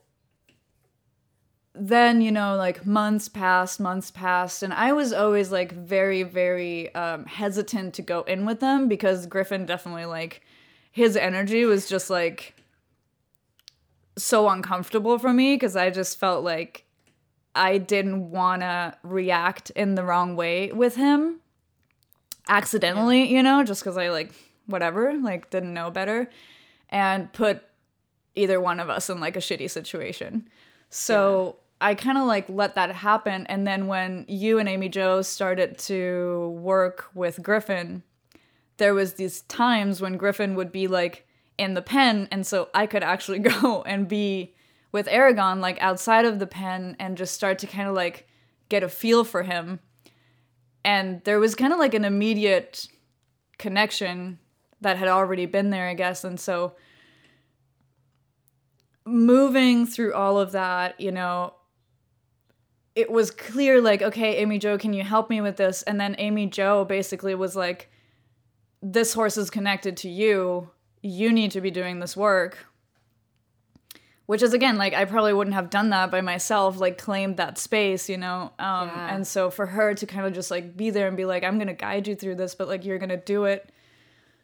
S2: then you know like months passed months passed and i was always like very very um, hesitant to go in with them because griffin definitely like his energy was just like so uncomfortable for me because i just felt like i didn't want to react in the wrong way with him accidentally you know just because i like whatever like didn't know better and put either one of us in like a shitty situation so I kind of like let that happen. And then when you and Amy Jo started to work with Griffin, there was these times when Griffin would be like in the pen, and so I could actually go and be with Aragon like outside of the pen and just start to kind of like get a feel for him. And there was kind of like an immediate connection that had already been there, I guess. And so moving through all of that, you know, it was clear like okay amy jo can you help me with this? And then amy jo basically was like this horse is connected to you. You need to be doing this work which is again like i probably wouldn't have done that by myself like claimed that space you know um,
S1: Yeah.
S2: and so for her to kind of just like be there and be like i'm gonna guide you through this but like you're gonna do it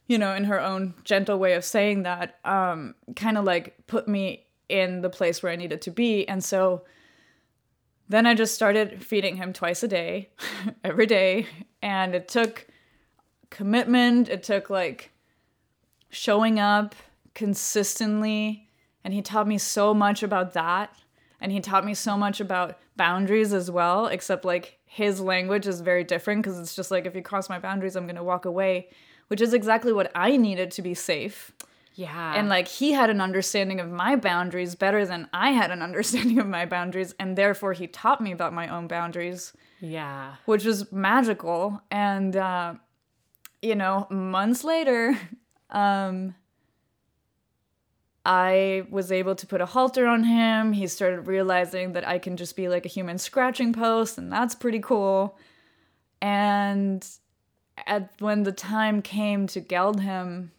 S2: you know in her own gentle way of saying that um, kind of like put me in the place where i needed to be and so then I just started feeding him twice a day, every day. And it took commitment, it took like showing up consistently. And he taught me so much about that. And he taught me so much about boundaries as well, except like his language is very different because it's just like, if you cross my boundaries, I'm going to walk away, which is exactly what I needed to be safe.
S1: Yeah.
S2: And like he had an understanding of my boundaries better than I had an understanding of my boundaries. And therefore he taught me about my own boundaries,
S1: yeah.
S2: which was magical. And, uh, you know, months later, um, I was able to put a halter on him. He started realizing that I can just be like a human scratching post, and that's pretty cool. And at when the time came to geld him,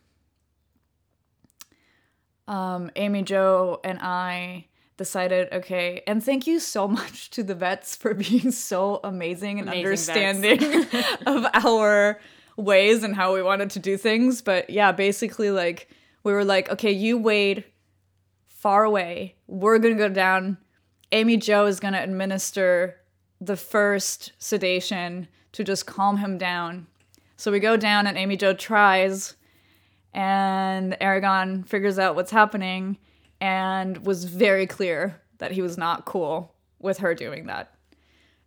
S2: um, Amy Jo and I decided, okay, and thank you so much to the vets for being so amazing and
S1: Amazing
S2: understanding of our ways and how we wanted to do things. But yeah, basically, like, we were like, okay, you wait far away. We're gonna go down. Amy Jo is gonna administer the first sedation to just calm him down. So we go down, and Amy Jo tries, and Aragon figures out what's happening and was very clear that he was not cool with her doing that.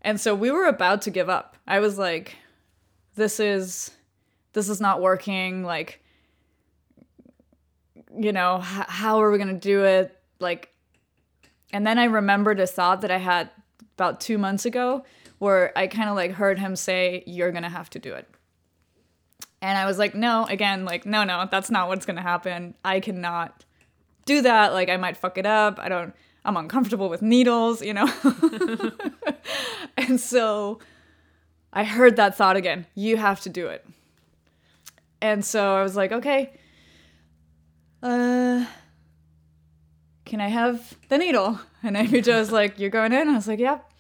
S2: And so we were about to give up. I was like, this is this is not working like you know, h- how are we going to do it? Like and then I remembered a thought that I had about 2 months ago, where I kind of like heard him say, You're gonna have to do it. And I was like, No, again, like, no, no, that's not what's gonna happen. I cannot do that. Like, I might fuck it up. I don't, I'm uncomfortable with needles, you know? and so I heard that thought again you have to do it. And so I was like, okay, uh, can I have the needle? And Amy was like, you're going in? I was like, yep.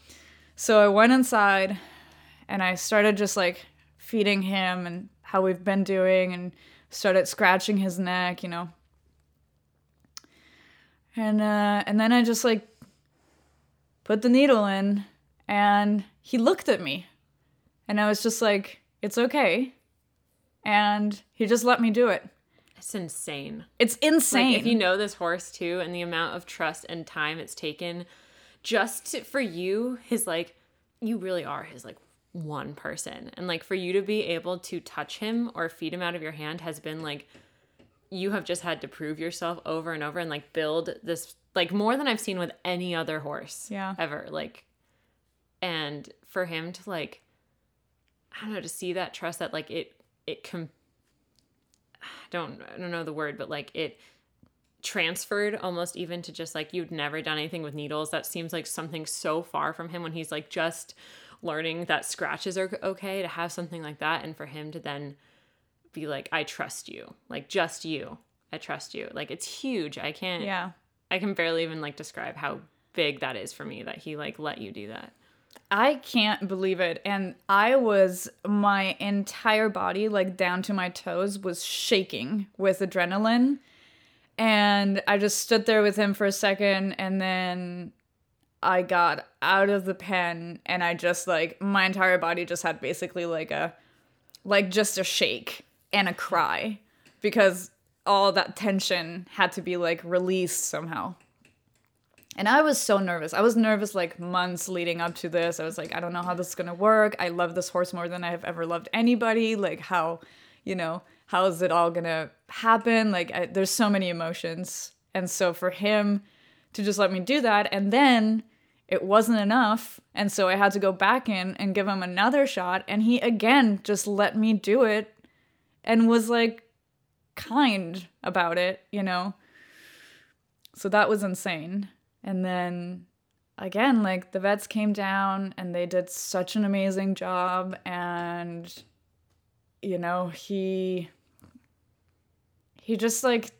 S2: So I went inside and I started just like feeding him and how we've been doing and started scratching his neck, you know. And uh and then I just like put the needle in and he looked at me. And I was just like, it's okay. And he just let me do it.
S1: It's insane.
S2: It's insane.
S1: Like if you know this horse too and the amount of trust and time it's taken just to, for you, his like you really are his like one person. And like for you to be able to touch him or feed him out of your hand has been like you have just had to prove yourself over and over and like build this like more than I've seen with any other horse
S2: Yeah.
S1: ever. Like and for him to like I don't know to see that trust that like it it com don't I don't know the word but like it transferred almost even to just like you'd never done anything with needles. That seems like something so far from him when he's like just learning that scratches are okay to have something like that and for him to then be like I trust you. Like just you. I trust you. Like it's huge. I can't
S2: yeah.
S1: I can barely even like describe how big that is for me that he like let you do that
S2: I can't believe it. And I was, my entire body, like down to my toes, was shaking with adrenaline. And I just stood there with him for a second. And then I got out of the pen and I just, like, my entire body just had basically like a, like just a shake and a cry because all that tension had to be like released somehow. And I was so nervous. I was nervous like months leading up to this. I was like, I don't know how this is going to work. I love this horse more than I have ever loved anybody. Like, how, you know, how is it all going to happen? Like, I, there's so many emotions. And so for him to just let me do that, and then it wasn't enough. And so I had to go back in and give him another shot. And he again just let me do it and was like kind about it, you know? So that was insane. And then again, like the vets came down and they did such an amazing job. And, you know, he, he just like,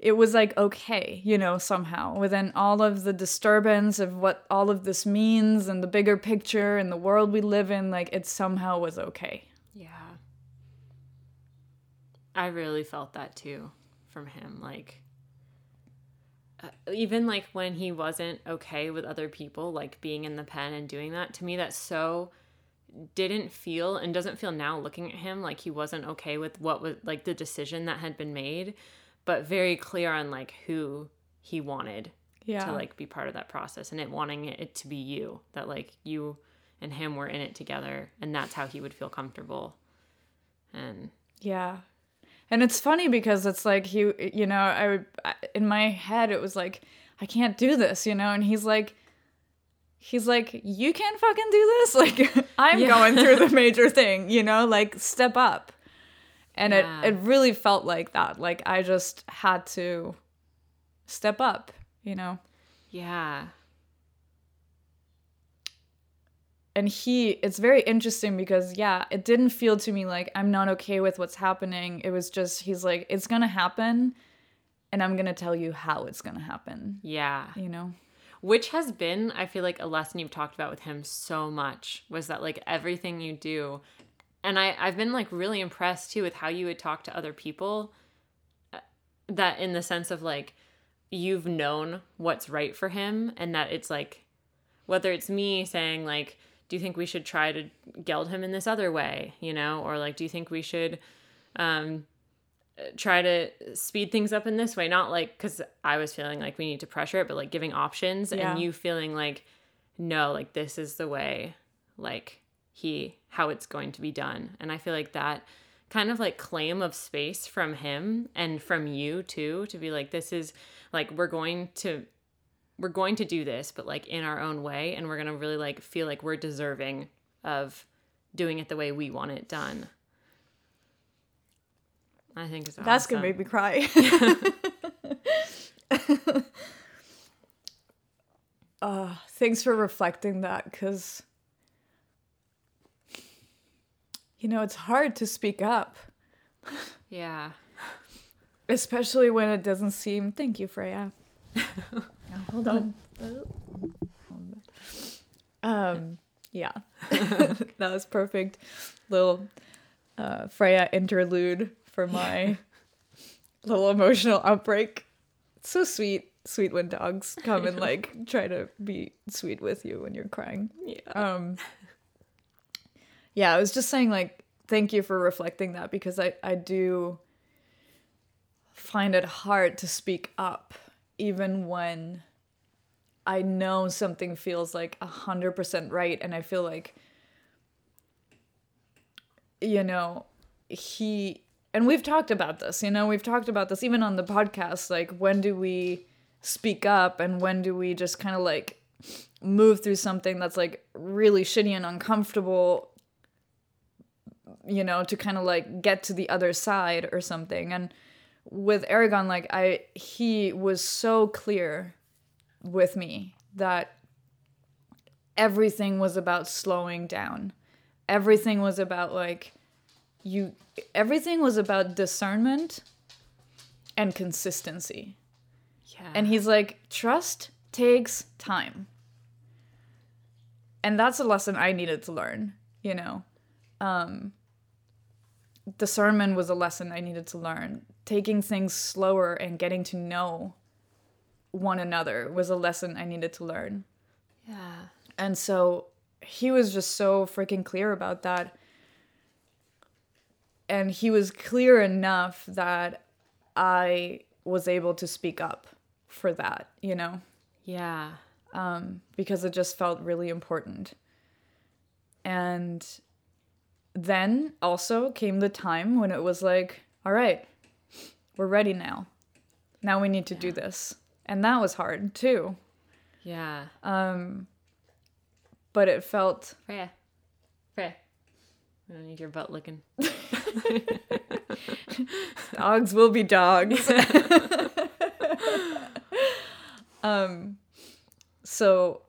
S2: it was like okay, you know, somehow within all of the disturbance of what all of this means and the bigger picture and the world we live in, like it somehow was okay.
S1: Yeah. I really felt that too from him. Like, Uh, even like when he wasn't okay with other people, like being in the pen and doing that, to me, that's so didn't feel and doesn't feel now looking at him like he wasn't okay with what was like the decision that had been made, but very clear on like who he wanted
S2: Yeah.
S1: to like be part of that process and it wanting it to be you that like you and him were in it together and that's how he would feel comfortable and
S2: Yeah. And it's funny because it's like he, you know, I would, in my head, it was like, I can't do this, you know? And he's like, he's like, you can't fucking do this? Like, I'm
S1: Yeah.
S2: going through the major thing, you know? Like, step up. And
S1: Yeah.
S2: it, it really felt like that. Like, I just had to step up, you know?
S1: yeah
S2: and he it's very interesting because yeah it didn't feel to me like i'm not okay with what's happening. It was just he's like it's gonna happen and i'm gonna tell you how it's gonna happen.
S1: Yeah.
S2: You know?
S1: Which has been i feel like a lesson you've talked about with him so much was that like everything you do and i i've been like really impressed too with how you would talk to other people uh, that in the sense of like you've known what's right for him and that it's like whether it's me saying like do you think we should try to geld him in this other way you know? Or like do you think we should um try to speed things up in this way? Not like because i was feeling like we need to pressure it but like giving options
S2: Yeah.
S1: and you feeling like no like this is the way like he how it's going to be done. And i feel like that kind of like claim of space from him and from you too to be like this is like we're going to we're going to do this, but like in our own way, and we're gonna really like feel like we're deserving of doing it the way we want it done. I think it's
S2: That's
S1: awesome.
S2: gonna make me cry. uh, thanks for reflecting that, because you know it's hard to speak up,
S1: yeah.
S2: especially when it doesn't seem. Thank you, Freya. Now, hold on. Um, yeah, that was perfect. Little uh, Freya interlude for my little emotional outbreak. It's so sweet, sweet when dogs come and like try to be sweet with you when you're crying.
S1: Yeah.
S2: Um, yeah, I was just saying like thank you for reflecting that because I I do find it hard to speak up even when I know something feels like a hundred percent right and I feel like you know he and we've talked about this you know we've talked about this even on the podcast like when do we speak up and when do we just kind of like move through something that's like really shitty and uncomfortable you know to kind of like get to the other side or something and with aragon like i he was so clear with me that everything was about slowing down everything was about like you everything was about discernment and consistency
S1: Yeah.
S2: and he's like, trust takes time. And that's a lesson I needed to learn, you know. Um, discernment was a lesson I needed to learn. Taking things slower and getting to know one another was a lesson I needed to learn.
S1: yeah.
S2: And so he was just so freaking clear about that. And he was clear enough that I was able to speak up for that, you know,
S1: Yeah.
S2: um, because it just felt really important. And then also came the time when it was like, all right, we're ready now. Now we need to do this. And that was hard too.
S1: Yeah.
S2: Um, but it felt
S1: Freya. Freya. I don't need your butt licking.
S2: dogs will be dogs. um so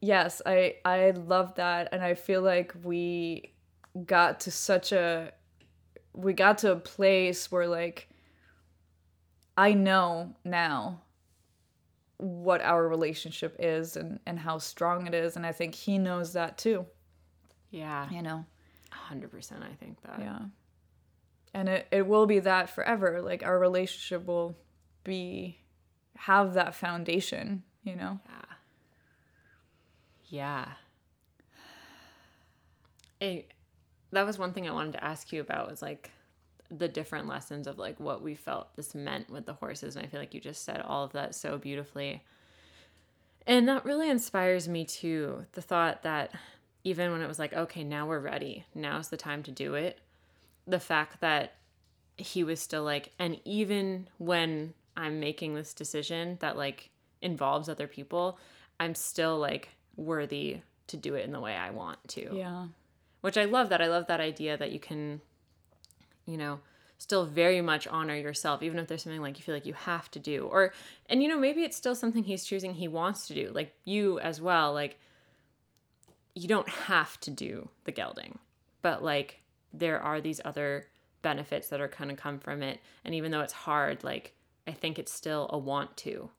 S2: yes, I I love that and I feel like we got to such a we got to a place where like I know now what our relationship is and and how strong it is and I think he knows that too,
S1: Yeah.
S2: you know.
S1: 100% I think that.
S2: Yeah. And it, it will be that forever. Like our relationship will be have that foundation, you know?
S1: Yeah. Yeah. That was one thing I wanted to ask you about was like the different lessons of like what we felt this meant with the horses and I feel like you just said all of that so beautifully. And that really inspires me too. The thought that even when it was like okay, now we're ready. Now's the time to do it. The fact that he was still like and even when I'm making this decision that like involves other people, I'm still like worthy to do it in the way I want to.
S2: Yeah.
S1: Which I love that. I love that idea that you can, you know, still very much honor yourself, even if there's something like you feel like you have to do. Or, and you know, maybe it's still something he's choosing he wants to do. Like you as well. Like, you don't have to do the gelding, but like there are these other benefits that are kind of come from it. And even though it's hard, like, I think it's still a want to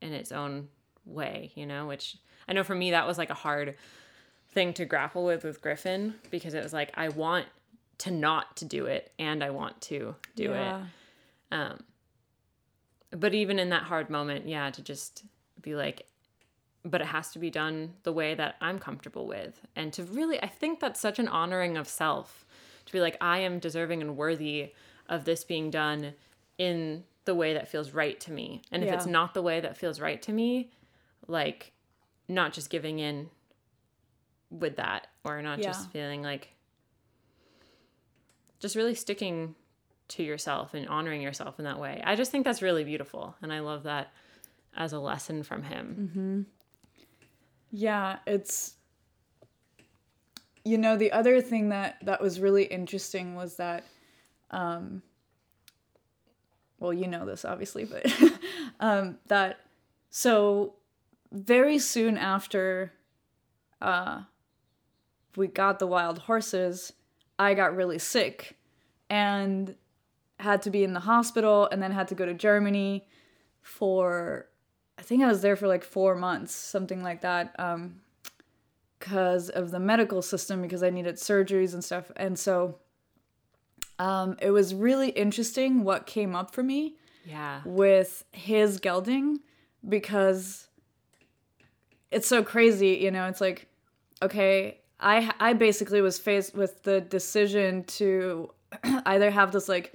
S1: in its own way, you know, which I know for me that was like a hard thing to grapple with with Griffin because it was like I want to not to do it and I want to do
S2: yeah.
S1: it. Um but even in that hard moment, yeah, to just be like but it has to be done the way that I'm comfortable with and to really I think that's such an honoring of self to be like I am deserving and worthy of this being done in the way that feels right to me. And if it's not the way that feels right to me, like not just giving in with that or not
S2: Yeah.
S1: just feeling like just really sticking to yourself and honoring yourself in that way. I just think that's really beautiful and I love that as a lesson from him.
S2: Yeah, it's you know the other thing that that was really interesting was that um well you know this obviously but um that so very soon after uh we got the wild horses I got really sick and had to be in the hospital and then had to go to Germany for I think I was there for like 4 months something like that um because of the medical system because I needed surgeries and stuff. And so um, it was really interesting what came up for me
S1: Yeah.
S2: with his gelding because it's so crazy, you know, it's like okay, I I basically was faced with the decision to either have this like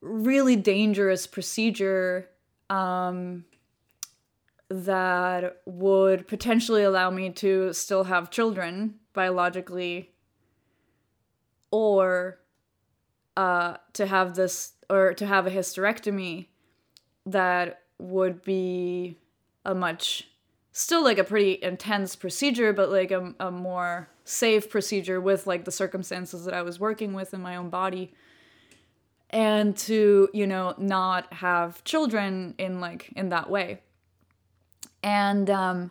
S2: really dangerous procedure um that would potentially allow me to still have children biologically or uh to have this or to have a hysterectomy that would be a much still like a pretty intense procedure but like a, a more safe procedure with like the circumstances that i was working with in my own body. And to you know not have children in like in that way. And um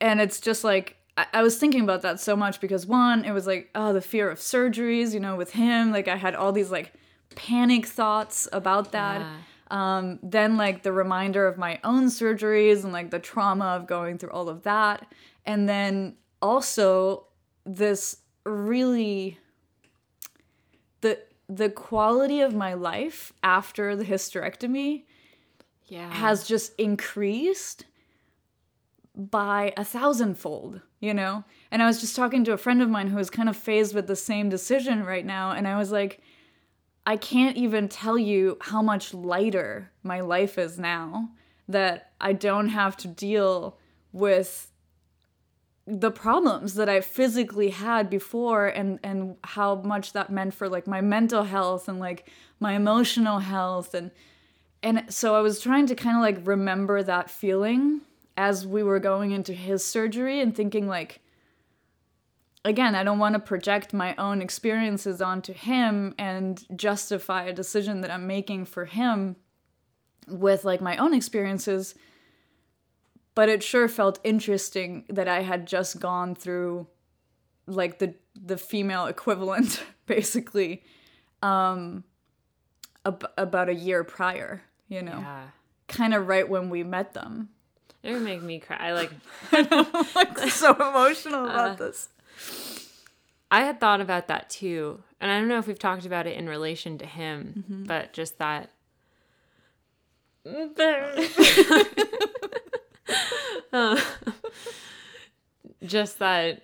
S2: and it's just like I, I was thinking about that so much because one it was like oh the fear of surgeries you know with him. Like i had all these like panic thoughts about that.
S1: Yeah.
S2: Um then like the reminder of my own surgeries and like the trauma of going through all of that and then also this really the the quality of my life after the hysterectomy
S1: Yeah.
S2: has just increased by a thousandfold, you know? And I was just talking to a friend of mine who is kind of phased with the same decision right now. And I was like, I can't even tell you how much lighter my life is now that I don't have to deal with the problems that I physically had before and and how much that meant for like my mental health and like my emotional health and and so I was trying to kind of like remember that feeling as we were going into his surgery and thinking like again, I don't want to project my own experiences onto him and justify a decision that I'm making for him with like my own experiences. But it sure felt interesting that I had just gone through like the the female equivalent basically um ab- about a year prior, you know.
S1: Yeah.
S2: Kind of right when we met them.
S1: It would make me cry. I like
S2: I'm like so emotional about this.
S1: I had thought about that too. And I don't know if we've talked about it in relation to him, but just that Uh, just that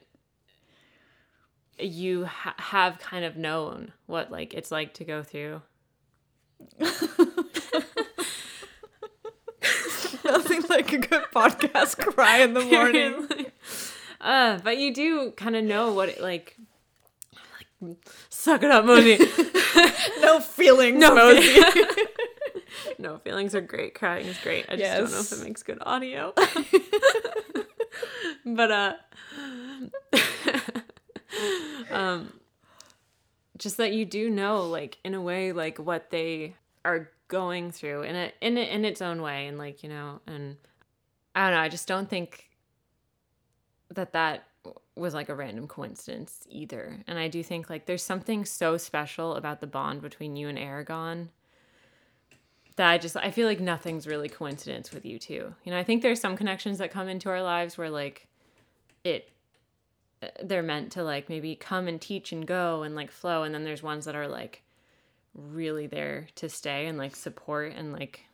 S1: you ha- have kind of known what like it's like to go through
S2: Nothing like a good podcast cry in the morning.
S1: Uh, but you do kind of know what it like. Like, suck it up, Mosey.
S2: no feelings,
S1: No
S2: Mosey.
S1: no, feelings are great. Crying is great. I just don't know if it makes good audio. but uh, um, just that you do know, like in a way, like what they are going through in a in a, in its own way, and like you know, and I don't know. I just don't think that that was like a random coincidence either. And I do think like there's something so special about the bond between you and Aragon that I just I feel like nothing's really coincidence with you two. You know, I think there's some connections that come into our lives where like it uh, they're meant to like maybe come and teach and go and like flow and then there's ones that are like really there to stay and like support and like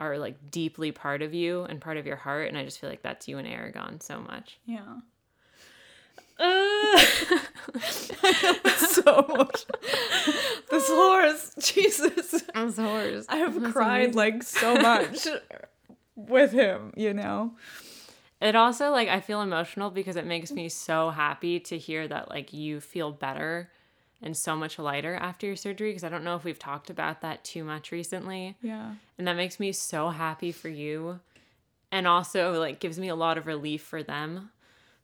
S1: are like deeply part of you and part of your heart and I just feel like that's you and Aragon so much.
S2: Yeah.
S1: Uh,
S2: so emotional. this horse, Jesus.
S1: I'm so horse.
S2: I have
S1: That's
S2: cried
S1: amazing.
S2: like so much with him, you know?
S1: It also like I feel emotional because it makes me so happy to hear that like you feel better and so much lighter after your surgery because I don't know if we've talked about that too much recently.
S2: Yeah.
S1: And that makes me so happy for you and also like gives me a lot of relief for them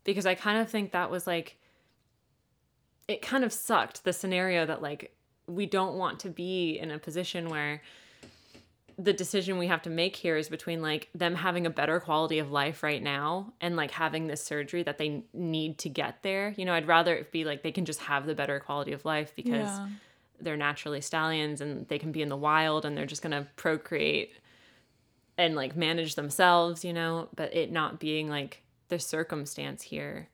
S1: because I kind of think that was like it kind of sucked the scenario that like we don't want to be in a position where the decision we have to make here is between like them having a better quality of life right now and like having this surgery that they need to get there. You know, I'd rather it be like they can just have the better quality of life because
S2: Yeah.
S1: they're naturally stallions and they can be in the wild and they're just going to procreate and like manage themselves, you know, but it not being like the circumstance here.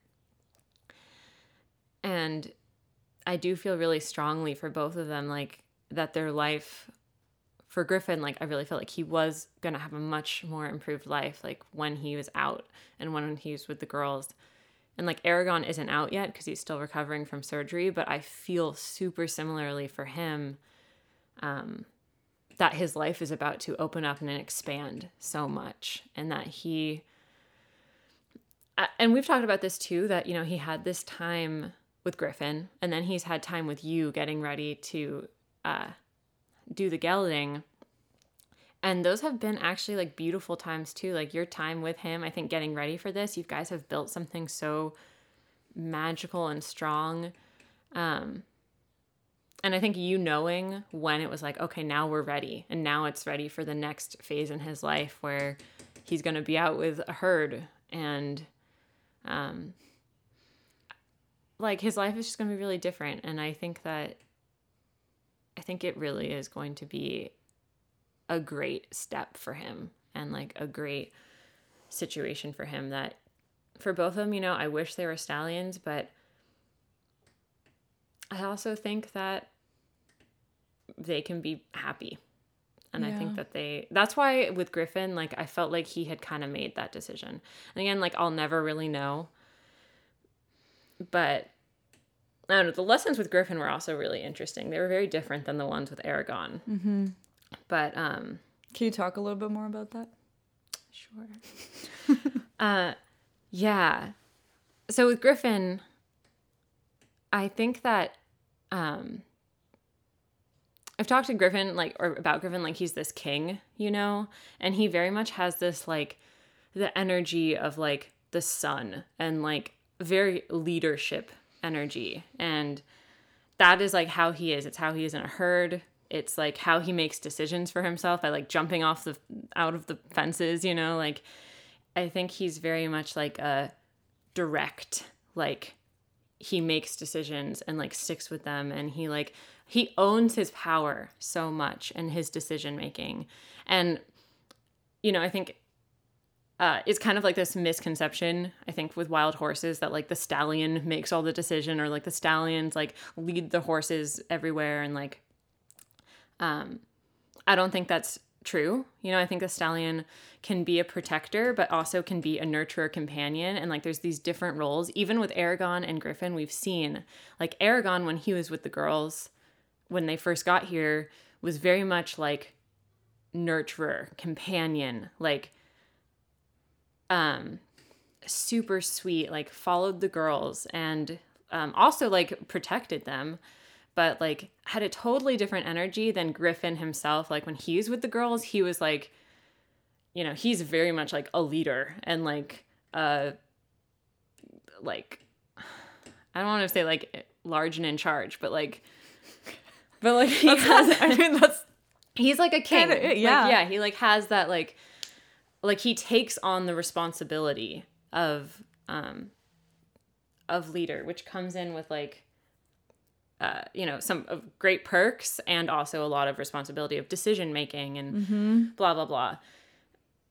S1: And I do feel really strongly for both of them, like that their life for Griffin, like I really felt like he was gonna have a much more improved life, like when he was out and when he was with the girls. And like Aragon isn't out yet because he's still recovering from surgery, but I feel super similarly for him um, that his life is about to open up and expand so much, and that he and we've talked about this too that you know he had this time with Griffin, and then he's had time with you getting ready to uh, do the gelding. And those have been actually like beautiful times too. Like your time with him, I think getting ready for this, you guys have built something so magical and strong. Um, and I think you knowing when it was like, okay, now we're ready. And now it's ready for the next phase in his life where he's going to be out with a herd and um, like his life is just going to be really different. And I think that I think it really is going to be a great step for him and like a great situation for him that for both of them, you know, I wish they were stallions, but I also think that they can be happy. And I think that they that's why with Griffin, like I felt like he had kind of made that decision. And again, like I'll never really know. But I don't know, the lessons with Griffin were also really interesting. They were very different than the ones with Aragon. Mm-hmm. But um
S2: Can you talk a little bit more about that?
S1: Sure. uh, yeah. So with Griffin, I think that um, I've talked to Griffin like or about Griffin like he's this king, you know, and he very much has this like the energy of like the sun and like very leadership energy and that is like how he is. It's how he is in a herd. It's like how he makes decisions for himself by like jumping off the out of the fences, you know, like I think he's very much like a direct like he makes decisions and like sticks with them and he like he owns his power so much and his decision making. And you know, I think uh, it's kind of like this misconception i think with wild horses that like the stallion makes all the decision or like the stallions like lead the horses everywhere and like um i don't think that's true. You know i think the stallion can be a protector but also can be a nurturer companion. And like there's these different roles. Even with aragon and griffin we've seen like aragon when he was with the girls when they first got here was very much like nurturer companion like um super sweet like followed the girls and um, also like protected them but like had a totally different energy than griffin himself like when he's with the girls he was like you know he's very much like a leader and like uh like i don't want to say like large and in charge but like but like he has
S2: I mean, that's
S1: he's like a king.
S2: Kinda,
S1: Like,
S2: yeah.
S1: yeah. He like has that like, like he takes on the responsibility of um, of leader, which comes in with like, uh, you know, some of great perks and also a lot of responsibility of decision making and blah blah blah.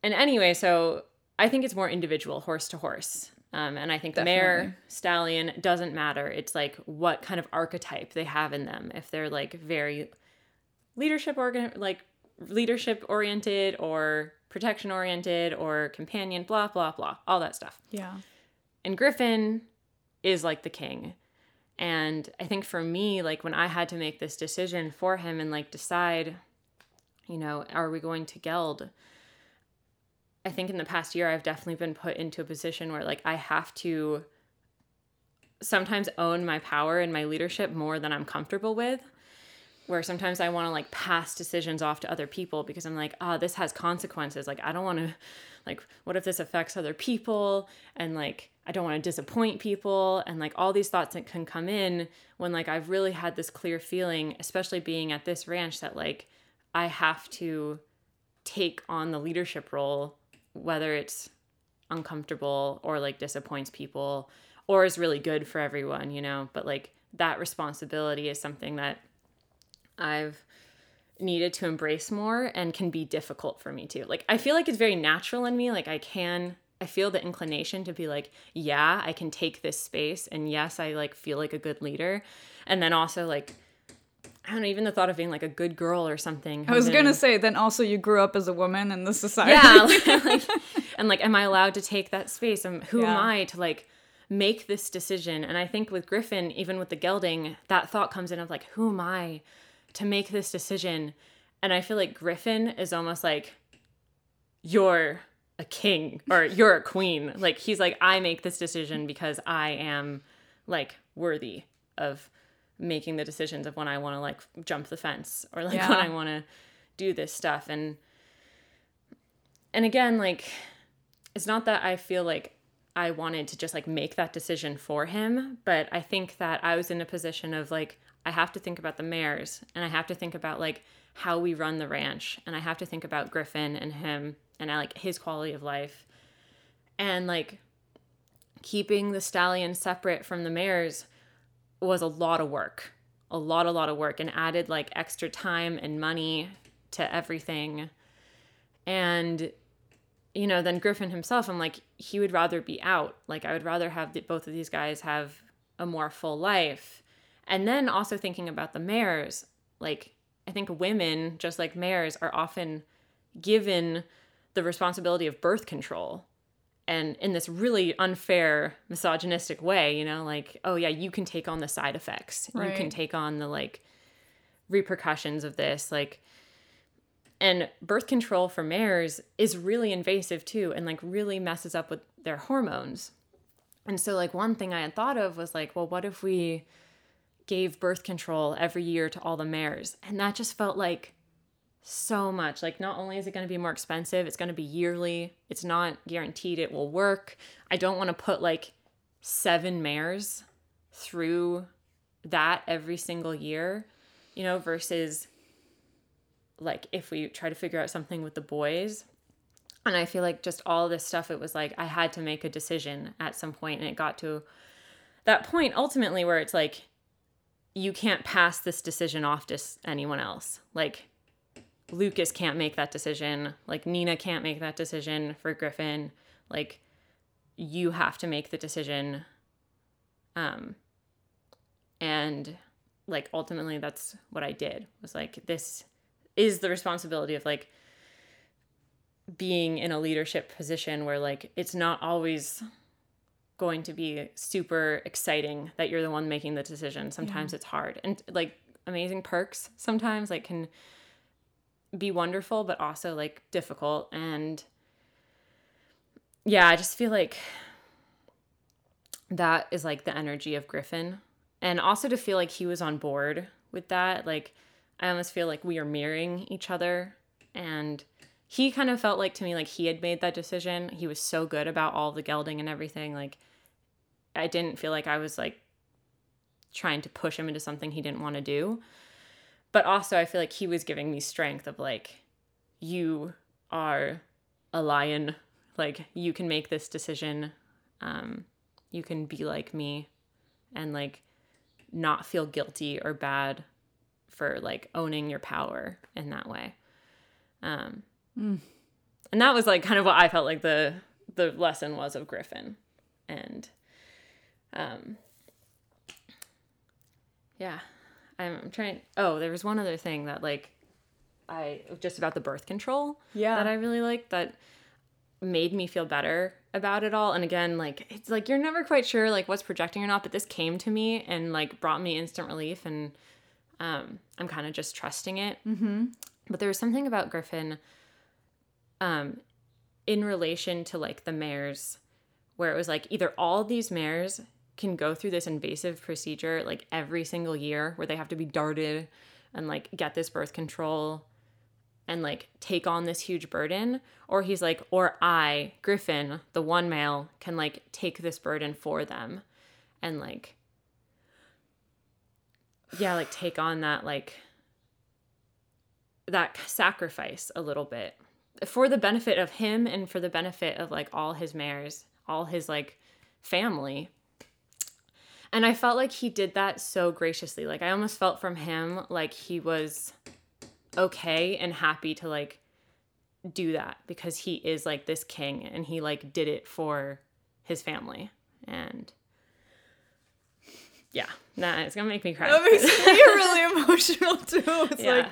S1: And anyway, so I think it's more individual, horse to horse. Um, and I think the
S2: mare,
S1: stallion doesn't matter. It's like what kind of archetype they have in them. If they're like very leadership organ like leadership oriented or protection oriented or companion, blah blah blah, all that stuff.
S2: yeah.
S1: And Griffin is like the king. And I think for me, like when I had to make this decision for him and like decide, you know, are we going to geld? I think in the past year, I've definitely been put into a position where like I have to sometimes own my power and my leadership more than I'm comfortable with. Where sometimes I want to like pass decisions off to other people because I'm like, oh, this has consequences. Like, I don't want to, like, what if this affects other people? And like, I don't want to disappoint people. And like, all these thoughts that can come in when like I've really had this clear feeling, especially being at this ranch, that like I have to take on the leadership role, whether it's uncomfortable or like disappoints people or is really good for everyone, you know. But like that responsibility is something that I've needed to embrace more and can be difficult for me too. Like I feel like it's very natural in me. Like I can I feel the inclination to be like, yeah, I can take this space and yes, I like feel like a good leader. And then also like I don't know, even the thought of being like a good girl or something.
S2: I was gonna say, then also you grew up as a woman in the society.
S1: Yeah, like, and like, am I allowed to take that space? And who
S2: Yeah.
S1: am I to like make this decision? And I think with Griffin, even with the gelding, that thought comes in of like, who am I to make this decision? And I feel like Griffin is almost like, you're a king or you're a queen. Like he's like, I make this decision because I am like worthy of making the decisions of when I want to like jump the fence or like when I want to do this stuff and and again like it's not that I feel like I wanted to just like make that decision for him, but I think that I was in a position of like I have to think about the mares and I have to think about like how we run the ranch and I have to think about Griffin and him and I like his quality of life. And like keeping the stallion separate from the mares was a lot of work. A lot, a lot of work and added like extra time and money to everything. And you know, then Griffin himself, I'm like, he would rather be out. Like, I would rather have the, both of these guys have a more full life. And then also thinking about the mares, like, I think women, just like mares, are often given the responsibility of birth control. And in this really unfair, misogynistic way, you know, like, oh, yeah, you can take on the side effects. You can take on the like repercussions of this. Like, and birth control for mares is really invasive too and like really messes up with their hormones. And so like one thing I had thought of was like, well, what if we gave birth control every year to all the mares? And that just felt like so much. Like not only is it going to be more expensive, it's going to be yearly. It's not guaranteed it will work. I don't want to put like seven mares through that every single year, you know, versus like if we try to figure out something with the boys and i feel like just all this stuff it was like i had to make a decision at some point and it got to that point ultimately where it's like you can't pass this decision off to anyone else. Like lucas can't make that decision. Like nina can't make that decision for griffin. Like you have to make the decision um and like ultimately that's what i did was like this is the responsibility of like being in a leadership position where like it's not always going to be super exciting that you're the one making the decision. Sometimes it's hard. And like amazing perks sometimes like can be wonderful but also like difficult. And yeah i just feel like that is like the energy of griffin. And also to feel like he was on board with that like i almost feel like we are mirroring each other. And he kind of felt like to me like he had made that decision. He was so good about all the gelding and everything. Like i didn't feel like i was like trying to push him into something he didn't want to do. But also i feel like he was giving me strength of like you are a lion. Like you can make this decision. Um you can be like me and like not feel guilty or bad for like owning your power in that way. Um and that was like kind of what i felt like the the lesson was of griffin. And um yeah i'm, I'm trying oh there was one other thing that like i just about the birth control
S2: Yeah.
S1: that i really liked that made me feel better about it all and again like it's like you're never quite sure like what's projecting or not but this came to me and like brought me instant relief and um i'm kind of just trusting it mm-hmm. but there was something about griffin um in relation to like the mares where it was like either all these mares can go through this invasive procedure like every single year where they have to be darted and like get this birth control and like take on this huge burden. Or he's like or I Griffin the one male can like take this burden for them and like yeah like take on that like that sacrifice a little bit for the benefit of him and for the benefit of like all his mares all his like family and i felt like he did that so graciously like i almost felt from him like he was okay and happy to like do that because he is like this king and he like did it for his family and yeah nah it's gonna make me cry
S2: That makes me really emotional too. It's
S1: yeah.
S2: like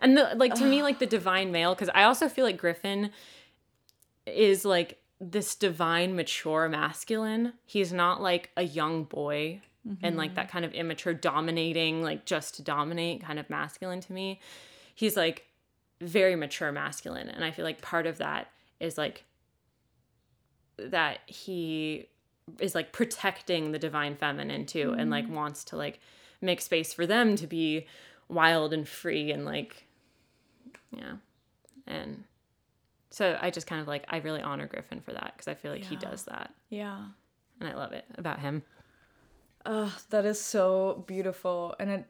S1: and the, like to me like the divine male because i also feel like griffin is like this divine mature masculine. He's not like a young boy and like that mm-hmm. kind of immature dominating like just to dominate kind of masculine to me. He's like very mature masculine and i feel like part of that is like that he is like protecting the divine feminine too and like mm-hmm. wants to like make space for them to be wild and free and like yeah and so i just kind of like i really honor griffin for that because i feel like he does that
S2: yeah.
S1: and i love it about him
S2: Oh, that is so beautiful. And it,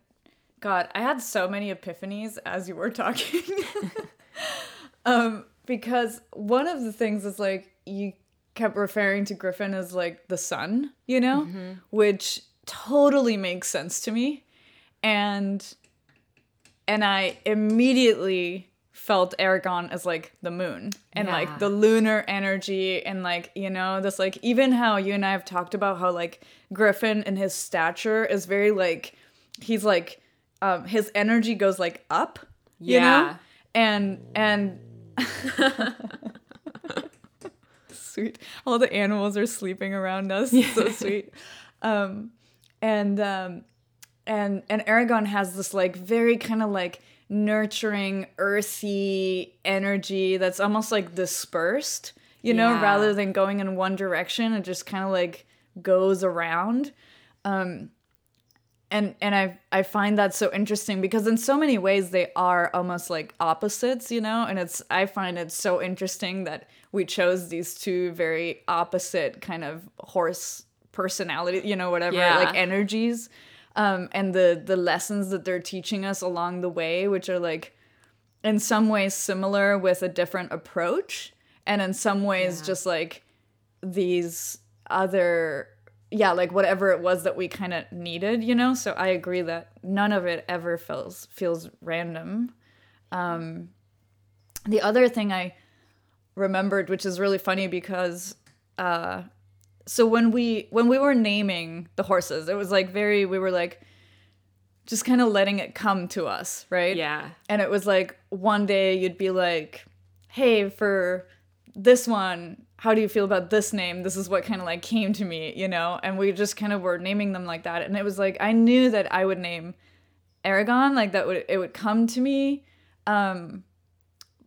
S2: God, I had so many epiphanies as you were talking. um, because one of the things is like you kept referring to Griffin as like the sun, you know, which totally makes sense to me. And and I immediately felt Aragon as like the moon and
S1: Yeah.
S2: like the lunar energy and like you know this like even how you and I have talked about how like Griffin and his stature is very like he's like um his energy goes like up you know?
S1: Yeah.
S2: and and sweet. All the animals are sleeping around us. So sweet. Um and um and and Aragon has this like very kind of like nurturing earthy energy that's almost like dispersed you know
S1: Yeah.
S2: rather than going in one direction it just kind of like goes around um and and I I find that so interesting because in so many ways they are almost like opposites, you know, and it's I find it so interesting that we chose these two very opposite kind of horse personality, you know, whatever,
S1: Yeah.
S2: like energies. Um, and the the lessons that they're teaching us along the way, which are like in some ways similar with a different approach, and in some ways
S1: Yeah.
S2: just like these other yeah like whatever it was that we kind of needed you know so i agree that none of it ever feels feels random um the other thing i remembered which is really funny because uh so when we when we were naming the horses it was like very we were like just kind of letting it come to us right
S1: yeah
S2: and it was like one day you'd be like, hey, for this one, how do you feel about this name? This is what kind of like came to me, you know? And we just kind of were naming them like that. And it was like, I knew that I would name Aragon, like that would, it would come to me. Um,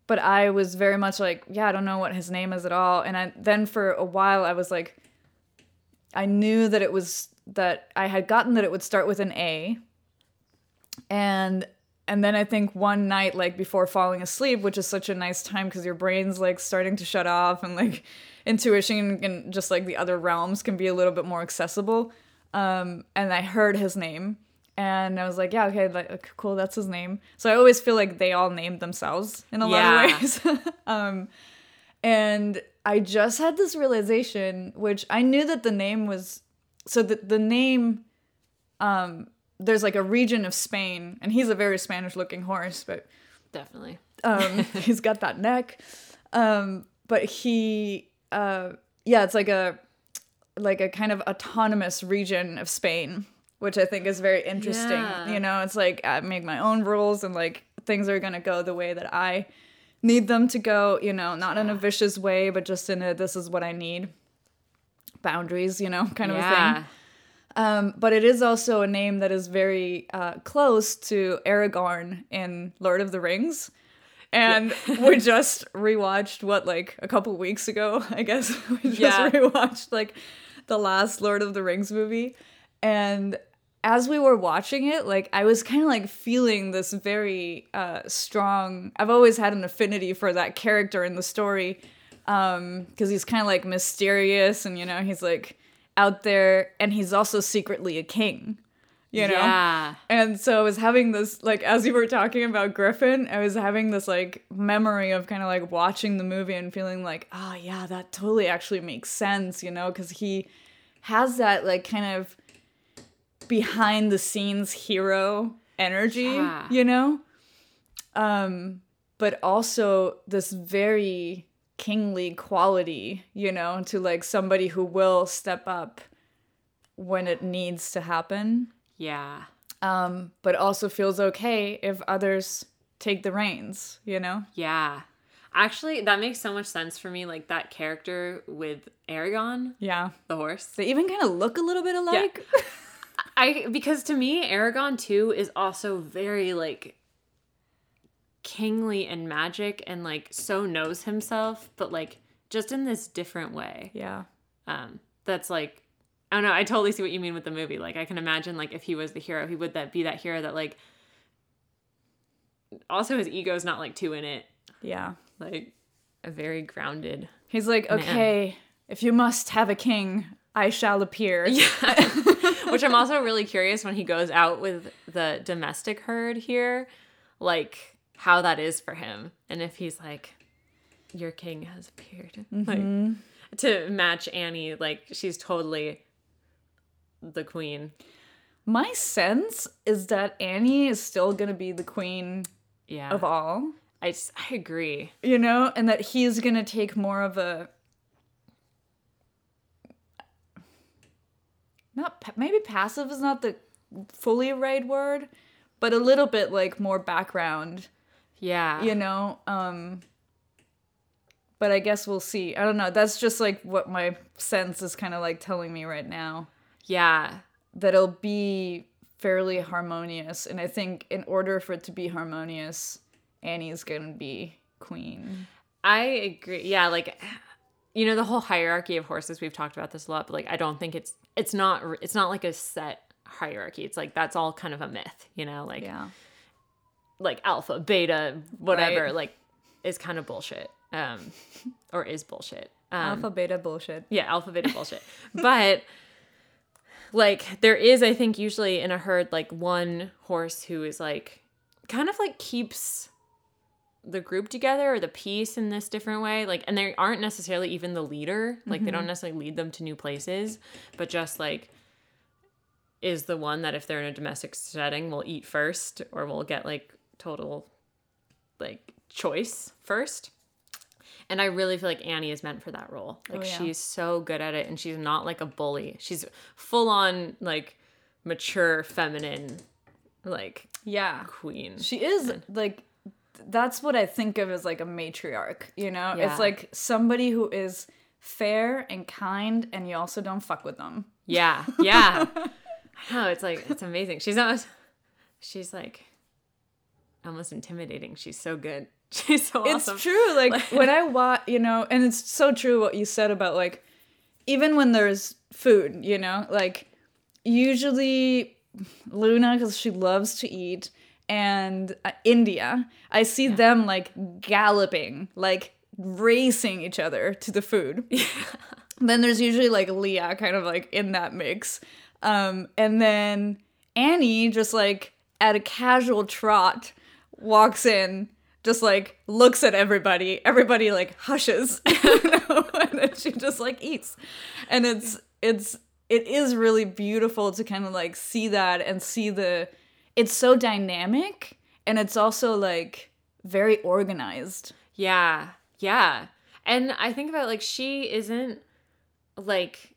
S2: but I was very much like, yeah, I don't know what his name is at all. And I, then for a while, I was like, I knew that it was that I had gotten that it would start with an A. And and then I think one night, like before falling asleep, which is such a nice time because your brain's like starting to shut off and like intuition and just like the other realms can be a little bit more accessible. Um, and I heard his name and I was like, yeah, okay, like, cool, that's his name. So I always feel like they all named themselves in a
S1: Yeah.
S2: lot of ways. um, and I just had this realization, which I knew that the name was so the the name um there's like a region of Spain and he's a very Spanish looking horse, but
S1: definitely
S2: um he's got that neck. Um but he uh yeah, it's like a like a kind of autonomous region of Spain, which I think is very interesting.
S1: Yeah.
S2: You know, it's like I make my own rules and like things are going to go the way that I need them to go, you know, not in a vicious way, but just in a this is what I need. Boundaries, you know, kind of a thing. Um, but it is also a name that is very uh, close to Aragorn in Lord of the Rings. And we just rewatched what like a couple weeks ago, I guess. We just
S1: Yeah.
S2: rewatched like the last Lord of the Rings movie. And as we were watching it, like I was kind of like feeling this very uh, strong. I've always had an affinity for that character in the story um because he's kind of like mysterious and you know he's like out there and he's also secretly a king you know
S1: Yeah.
S2: and so i was having this like as you were talking about griffin i was having this like memory of kind of like watching the movie and feeling like oh yeah that totally actually makes sense you know because he has that like kind of behind the scenes hero energy
S1: Yeah.
S2: you know um but also this very kingly quality, you know, to like somebody who will step up when it needs to happen,
S1: Yeah.
S2: um, but also feels okay if others take the reins, you know?
S1: Yeah. Actually, that makes so much sense for me. Like that character with Aragon,
S2: Yeah.
S1: the horse.
S2: They even kind of look a little bit alike.
S1: I because to me, Aragon too is also very like kingly and magic and like so knows himself, but like just in this different way.
S2: yeah.
S1: Um, that's like I don't know, I totally see what you mean with the movie. Like I can imagine like if he was the hero, he would that be that hero that like also his ego's not like too in it.
S2: Yeah.
S1: Like a very grounded
S2: He's like, okay, if you must have a king, I shall appear.
S1: Yeah. Which I'm also really curious when he goes out with the domestic herd here, like how that is for him. And if he's like, Your king has appeared. Like mm-hmm. to match Annie, like she's totally the queen.
S2: My sense is that Annie is still going to be the queen
S1: Yeah.
S2: of all.
S1: i agree.
S2: you know, and that he's gonna take more of a not maybe passive is not the fully right word, but a little bit like more background,
S1: Yeah.
S2: you know. Um but I guess we'll see. I don't know. That's just like what my sense is kind of like telling me right now
S1: Yeah.
S2: that it'll be fairly harmonious, and I think in order for it to be harmonious, Annie's gonna be queen.
S1: I agree. Yeah, like you know the whole hierarchy of horses we've talked about this a lot, but like I don't think it's it's not it's not like a set hierarchy. It's like that's all kind of a myth, you know, like
S2: Yeah.
S1: like alpha, beta, whatever,
S2: Right.
S1: like is kind of bullshit. Um or is bullshit. Um
S2: Alpha beta bullshit.
S1: yeah, alpha beta bullshit. But like there is I think usually in a herd like one horse who is like kind of like keeps the group together or the peace in this different way like and they aren't necessarily even the leader like they don't mm-hmm. necessarily lead them to new places but just like is the one that if they're in a domestic setting will eat first or will get like total like choice first. And i really feel like annie is meant for that role. Oh, like
S2: Oh, yeah.
S1: she's so good at it and she's not like a bully. She's full on like mature feminine like
S2: Yeah.
S1: queen.
S2: She is like that's what I think of as like a matriarch, you know?
S1: Yeah.
S2: It's like somebody who is fair and kind and you also don't fuck with them.
S1: Yeah, yeah. I know it's like it's amazing. She's almost, she's like, almost intimidating. She's so good. She's so awesome.
S2: It's true. Like when I watch, you know, and it's so true what you said about like even when there's food, you know, like usually Luna cuz she loves to eat and uh, India, I see them like galloping, like racing each other to the food. then there's usually like Leah kind of like in that mix. Um, and then Annie just like at a casual trot walks in, just like looks at everybody. Everybody like hushes, you know, and then she just like eats. And it's it's it is really beautiful to kind of like see that and see the it's so dynamic and it's also like very organized.
S1: Yeah, yeah. And I think about like she isn't like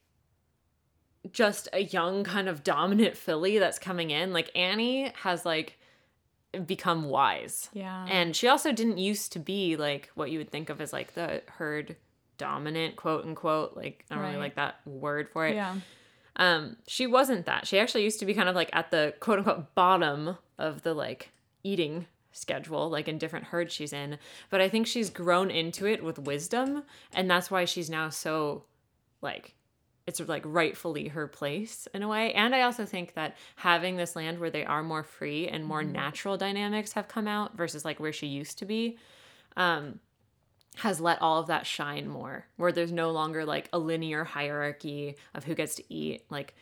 S1: just a young kind of dominant filly that's coming in. Like Annie has like become wise.
S2: Yeah.
S1: And she also didn't used to be like what you would think of as like the herd dominant, quote unquote. Like I don't really like that word for it.
S2: yeah.
S1: Um, she wasn't that. She actually used to be kind of like at the quote unquote bottom of the like eating schedule, like in different herds she's in. But I think she's grown into it with wisdom, and that's why she's now so like it's like rightfully her place in a way. And I also think that having this land where they are more free and more
S2: Mm-hmm.
S1: natural dynamics have come out versus like where she used to be, um, has let all of that shine more. Where there's no longer like a linear hierarchy of who gets to eat. Like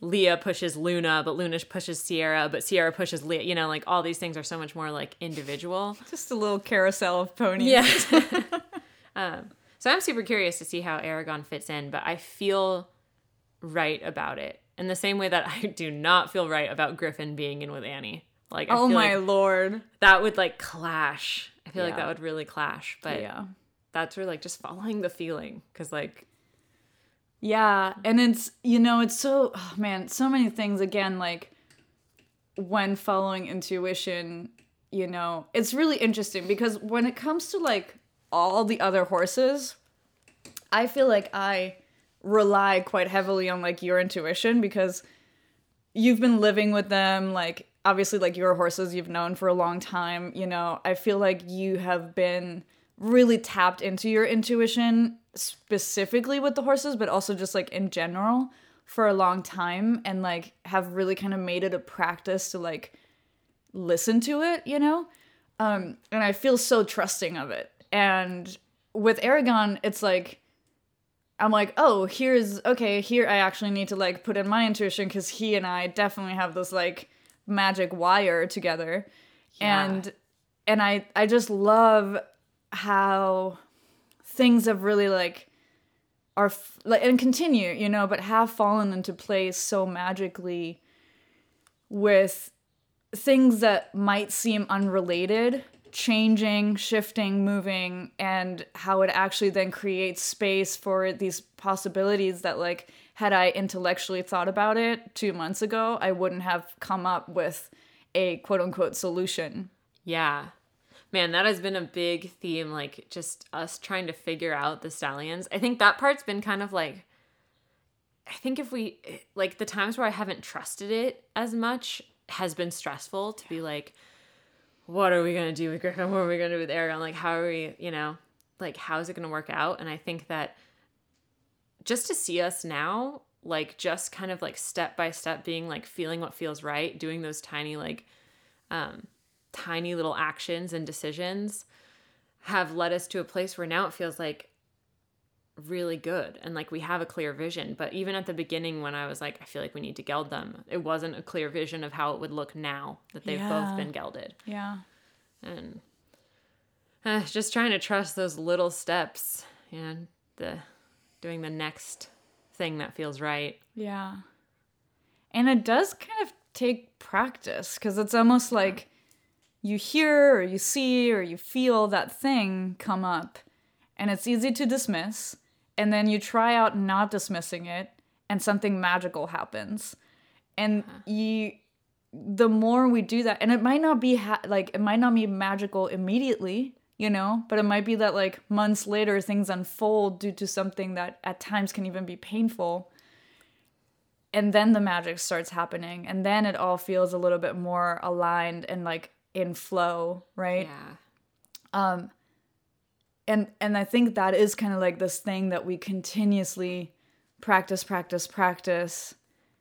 S1: Leah pushes Luna, but Luna pushes Sierra, but Sierra pushes Leah. You know, like all these things are so much more like individual.
S2: Just a little carousel of ponies.
S1: Yeah. um, so I'm super curious to see how Aragon fits in, but I feel right about it in the same way that I do not feel right about Griffin being in with Annie. Like, I
S2: Oh my
S1: like
S2: lord.
S1: that would like clash. I feel like that would really clash, but
S2: yeah.
S1: that's where like just following the feeling because like
S2: Yeah, and it's you know it's so oh man, so many things again like when following intuition, you know, it's really interesting because when it comes to like all the other horses, I feel like I rely quite heavily on like your intuition because you've been living with them like obviously like your horses you've known for a long time, you know. I feel like you have been really tapped into your intuition specifically with the horses but also just like in general for a long time and like have really kind of made it a practice to like listen to it you know um and i feel so trusting of it and with aragon it's like i'm like oh here's okay here i actually need to like put in my intuition because he and i definitely have this like magic wire together
S1: Yeah.
S2: and and i i just love how things have really like are like and continue you know but have fallen into place so magically with things that might seem unrelated changing shifting moving and how it actually then creates space for these possibilities that like had i intellectually thought about it 2 months ago i wouldn't have come up with a quote unquote solution
S1: Yeah. Man, that has been a big theme, like just us trying to figure out the stallions. I think that part's been kind of like, I think if we, like the times where I haven't trusted it as much has been stressful to be like, what are we going to do with Griffin? What are we going to do with Aragon? Like, how are we, you know, like, how is it going to work out? And I think that just to see us now, like, just kind of like step by step being like feeling what feels right, doing those tiny, like, um, tiny little actions and decisions have led us to a place where now it feels like really good and like we have a clear vision. But even at the beginning when i was like i feel like we need to geld them it wasn't a clear vision of how it would look now that they've
S2: Yeah.
S1: both been gelded.
S2: Yeah.
S1: And uh, just trying to trust those little steps and the doing the next thing that feels right
S2: Yeah. And it does kind of take practice because it's almost like you hear or you see or you feel that thing come up and it's easy to dismiss. And then you try out not dismissing it and something magical happens. And you, the more we do that, and it might not be ha- like, it might not be magical immediately, you know, but it might be that like months later things unfold due to something that at times can even be painful. And then the magic starts happening and then it all feels a little bit more aligned and like in flow right?
S1: Yeah.
S2: Um, and and i think that is kind of like this thing that we continuously practice practice practice.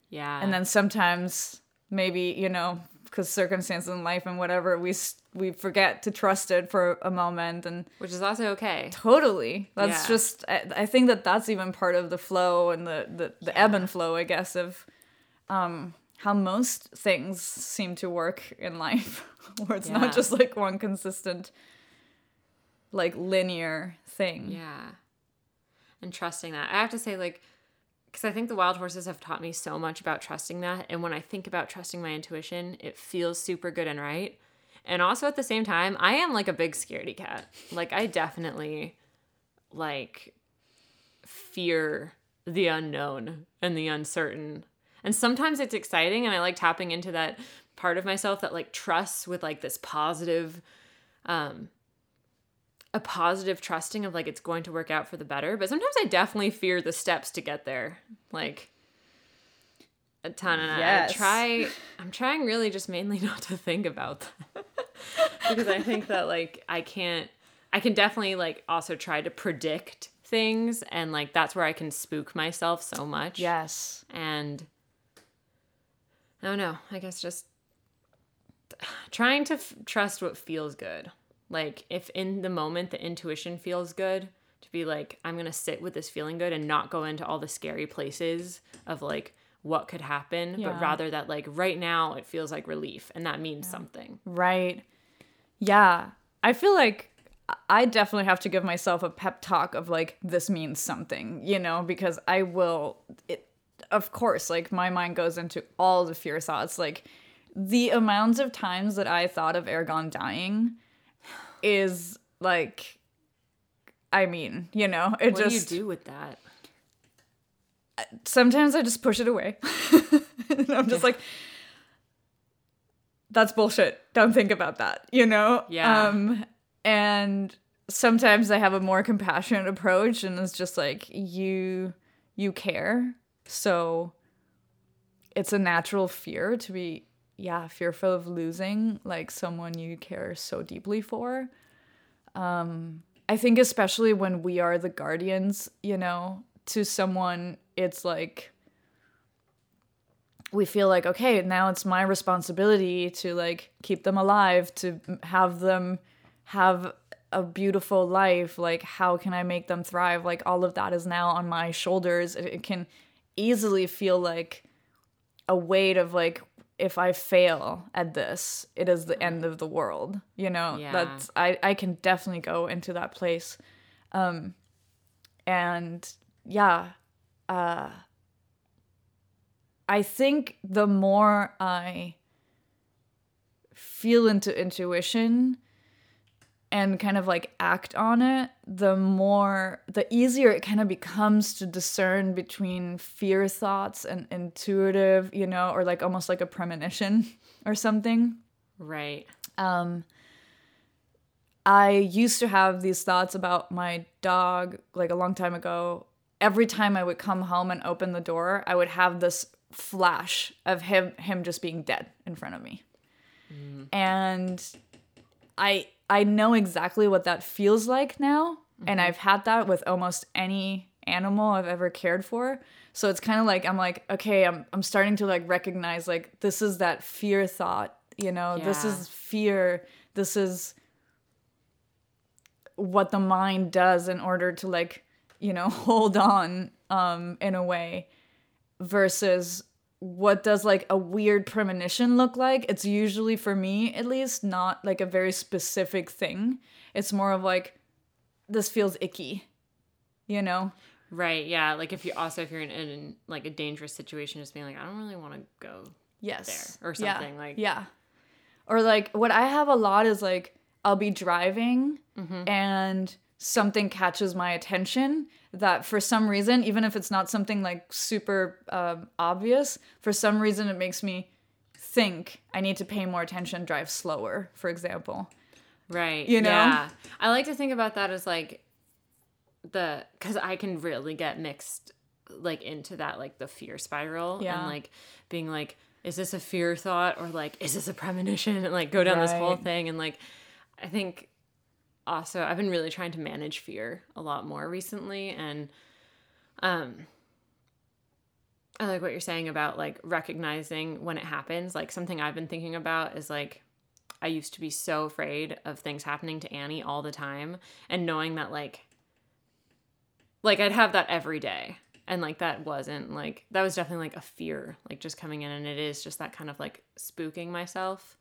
S1: Yeah.
S2: And then sometimes maybe you know because circumstances in life and whatever we we forget to trust it for a moment and
S1: which is also okay
S2: totally that's
S1: Yeah.
S2: just I, I think that that's even part of the flow and the the, the ebb and flow i guess of um how most things seem to work in life where it's
S1: Yeah.
S2: not just like one consistent like linear thing
S1: Yeah. And trusting that. I have to say, like, because I think the wild horses have taught me so much about trusting that. And when I think about trusting my intuition, it feels super good and right. And also at the same time, I am like a big scaredy cat. Like, I definitely, like, fear the unknown and the uncertain. And sometimes it's exciting. And I like tapping into that part of myself that, like, trusts with, like, this positive, um, a positive trusting of like it's going to work out for the better but sometimes i definitely fear the steps to get there like a ton and I-
S2: Yes.
S1: i try i'm trying really just mainly not to think about that because i think that like i can't i can definitely like also try to predict things and like that's where I can spook myself so much.
S2: Yes.
S1: And I don't know, I guess just trying to f- trust what feels good. Like if in the moment the intuition feels good, to be like I'm going to sit with this feeling good and not go into all the scary places of like what could happen,
S2: Yeah.
S1: but rather that like right now it feels like relief and that means something.
S2: Right. Yeah. I feel like I definitely have to give myself a pep talk of like this means something, you know, because I will it of course, like my mind goes into all the fear thoughts. Like the amounts of times that I thought of Aragon dying is like I mean, you know, it
S1: What
S2: just
S1: do you do with that?
S2: Sometimes I just push it away. and I'm just like, that's bullshit. Don't think about that, you know?
S1: Yeah.
S2: Um, and sometimes I have a more compassionate approach and it's just like, you you care. So it's a natural fear to be, yeah, fearful of losing like someone you care so deeply for. Um, I think especially when we are the guardians, you know, to someone, it's like we feel like okay, now it's my responsibility to like keep them alive, to have them have a beautiful life. Like, how can I make them thrive? Like, all of that is now on my shoulders. It, it can easily feel like a weight of like if I fail at this, it is the end of the world. You know,
S1: Yeah.
S2: that's I I can definitely go into that place. Um and yeah, uh I think the more I feel into intuition and kind of like act on it, the more, the easier it kind of becomes to discern between fear thoughts and intuitive, you know, or like almost like a premonition or something.
S1: Right.
S2: Um, I used to have these thoughts about my dog like a long time ago. Every time I would come home and open the door, I would have this flash of him him just being dead in front of me. Mm. And I I know exactly what that feels like now, and mm-hmm. I've had that with almost any animal I've ever cared for. So it's kind of like I'm like, okay, I'm I'm starting to like recognize like this is that fear thought, you know, this is fear, this is what the mind does in order to like, you know, hold on um in a way versus what does like a weird premonition look like? It's usually for me at least not like a very specific thing. It's more of like this feels icky. You know?
S1: Right. Yeah. Like if you also if you're in, in like a dangerous situation, just being like, I don't really want to go.
S2: Yes.
S1: There, or
S2: Yeah.
S1: something, like-
S2: Yeah. Or like what I have a lot is like I'll be driving and something catches my attention that for some reason, even if it's not something like super um, obvious, for some reason it makes me think I need to pay more attention, drive slower, for example.
S1: Right.
S2: You know?
S1: Yeah. I like to think about that as like the because I can really get mixed like into that like the fear spiral
S2: Yeah.
S1: and like being like, is this a fear thought or like is this a premonition and like go down this whole thing and like I think also I've been really trying to manage fear a lot more recently and um I like what you're saying about like recognizing when it happens. Like something I've been thinking about is like I used to be so afraid of things happening to Annie all the time and knowing that like like I'd have that every day. And like that wasn't like that was definitely like a fear like just coming in and it is just that kind of like spooking myself.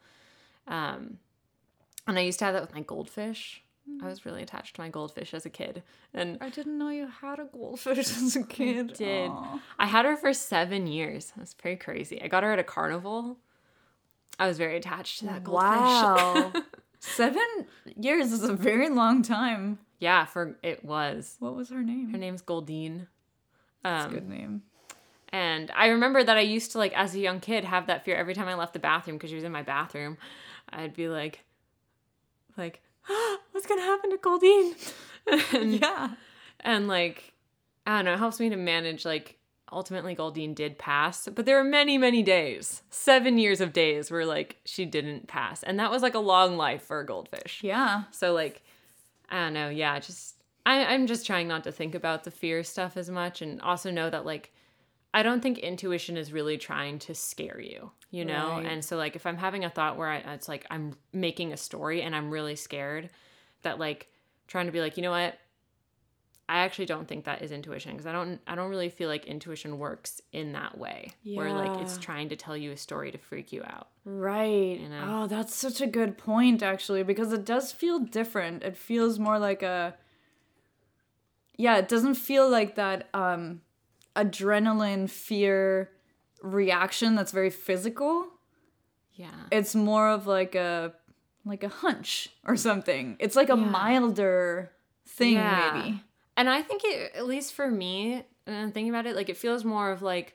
S1: Um and I used to have that with my goldfish. I was really attached to my goldfish as a kid. And
S2: I didn't know you had a goldfish as a kid.
S1: did.
S2: Aw.
S1: I had her for seven years. That's pretty crazy. I got her at a carnival. I was very attached to that goldfish.
S2: Wow. Seven years is a very long time.
S1: yeah, for it was.
S2: What was her name?
S1: Her name's Goldine.
S2: That's
S1: Um,
S2: a good name.
S1: And I remember that I used to like as a young kid have that fear every time I left the bathroom because she was in my bathroom. I'd be like, like, what's gonna happen to Goldine? and,
S2: Yeah.
S1: and like, I don't know, it helps me to manage like. Ultimately, Goldine did pass, but there were many, many days, seven years of days where like she didn't pass, and that was like a long life for a goldfish.
S2: Yeah.
S1: So like, I don't know, yeah, just I, I'm just trying not to think about the fear stuff as much and also know that like I don't think intuition is really trying to scare you, you know?
S2: Right.
S1: And so like if I'm having a thought where I, it's like I'm making a story and I'm really scared that like trying to be like, you know what? I actually don't think that is intuition because I don't I don't really feel like intuition works in that way where like it's trying to tell you a story to freak you out.
S2: Right.
S1: You know?
S2: Oh, that's such a good point, actually, because it does feel different. It feels more like a. Yeah, it doesn't feel like that um, adrenaline fear reaction that's very physical.
S1: Yeah.
S2: It's more of like a like a hunch or something. It's like a milder thing, maybe.
S1: And I think it, at least for me, and thinking about it, like it feels more of like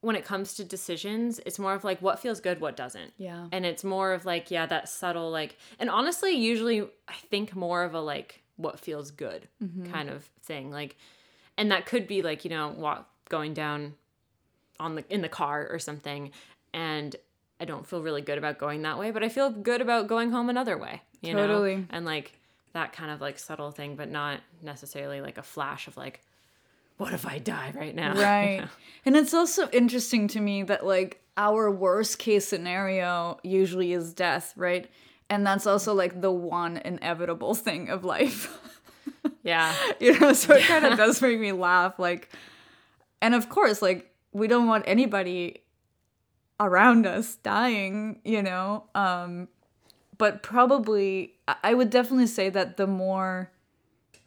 S1: when it comes to decisions, it's more of like what feels good, what doesn't.
S2: Yeah.
S1: And it's more of like, yeah, that subtle, like, and honestly, usually I think more of a like what feels good
S2: Mm-hmm.
S1: kind of thing. Like, and that could be like, you know, walk, going down on the, in the car or something. And I don't feel really good about going that way, but I feel good about going home another way, you know? And like that kind of like subtle thing, but not necessarily like a flash of like, what if I die right now? You
S2: Right.
S1: know?
S2: And it's also interesting to me that like our worst case scenario usually is death, right? And that's also like the one inevitable thing of life.
S1: Yeah.
S2: you know, so it kind of does make me laugh like and of course like we don't want anybody around us dying, you know. Um but probably I- I would definitely say that the more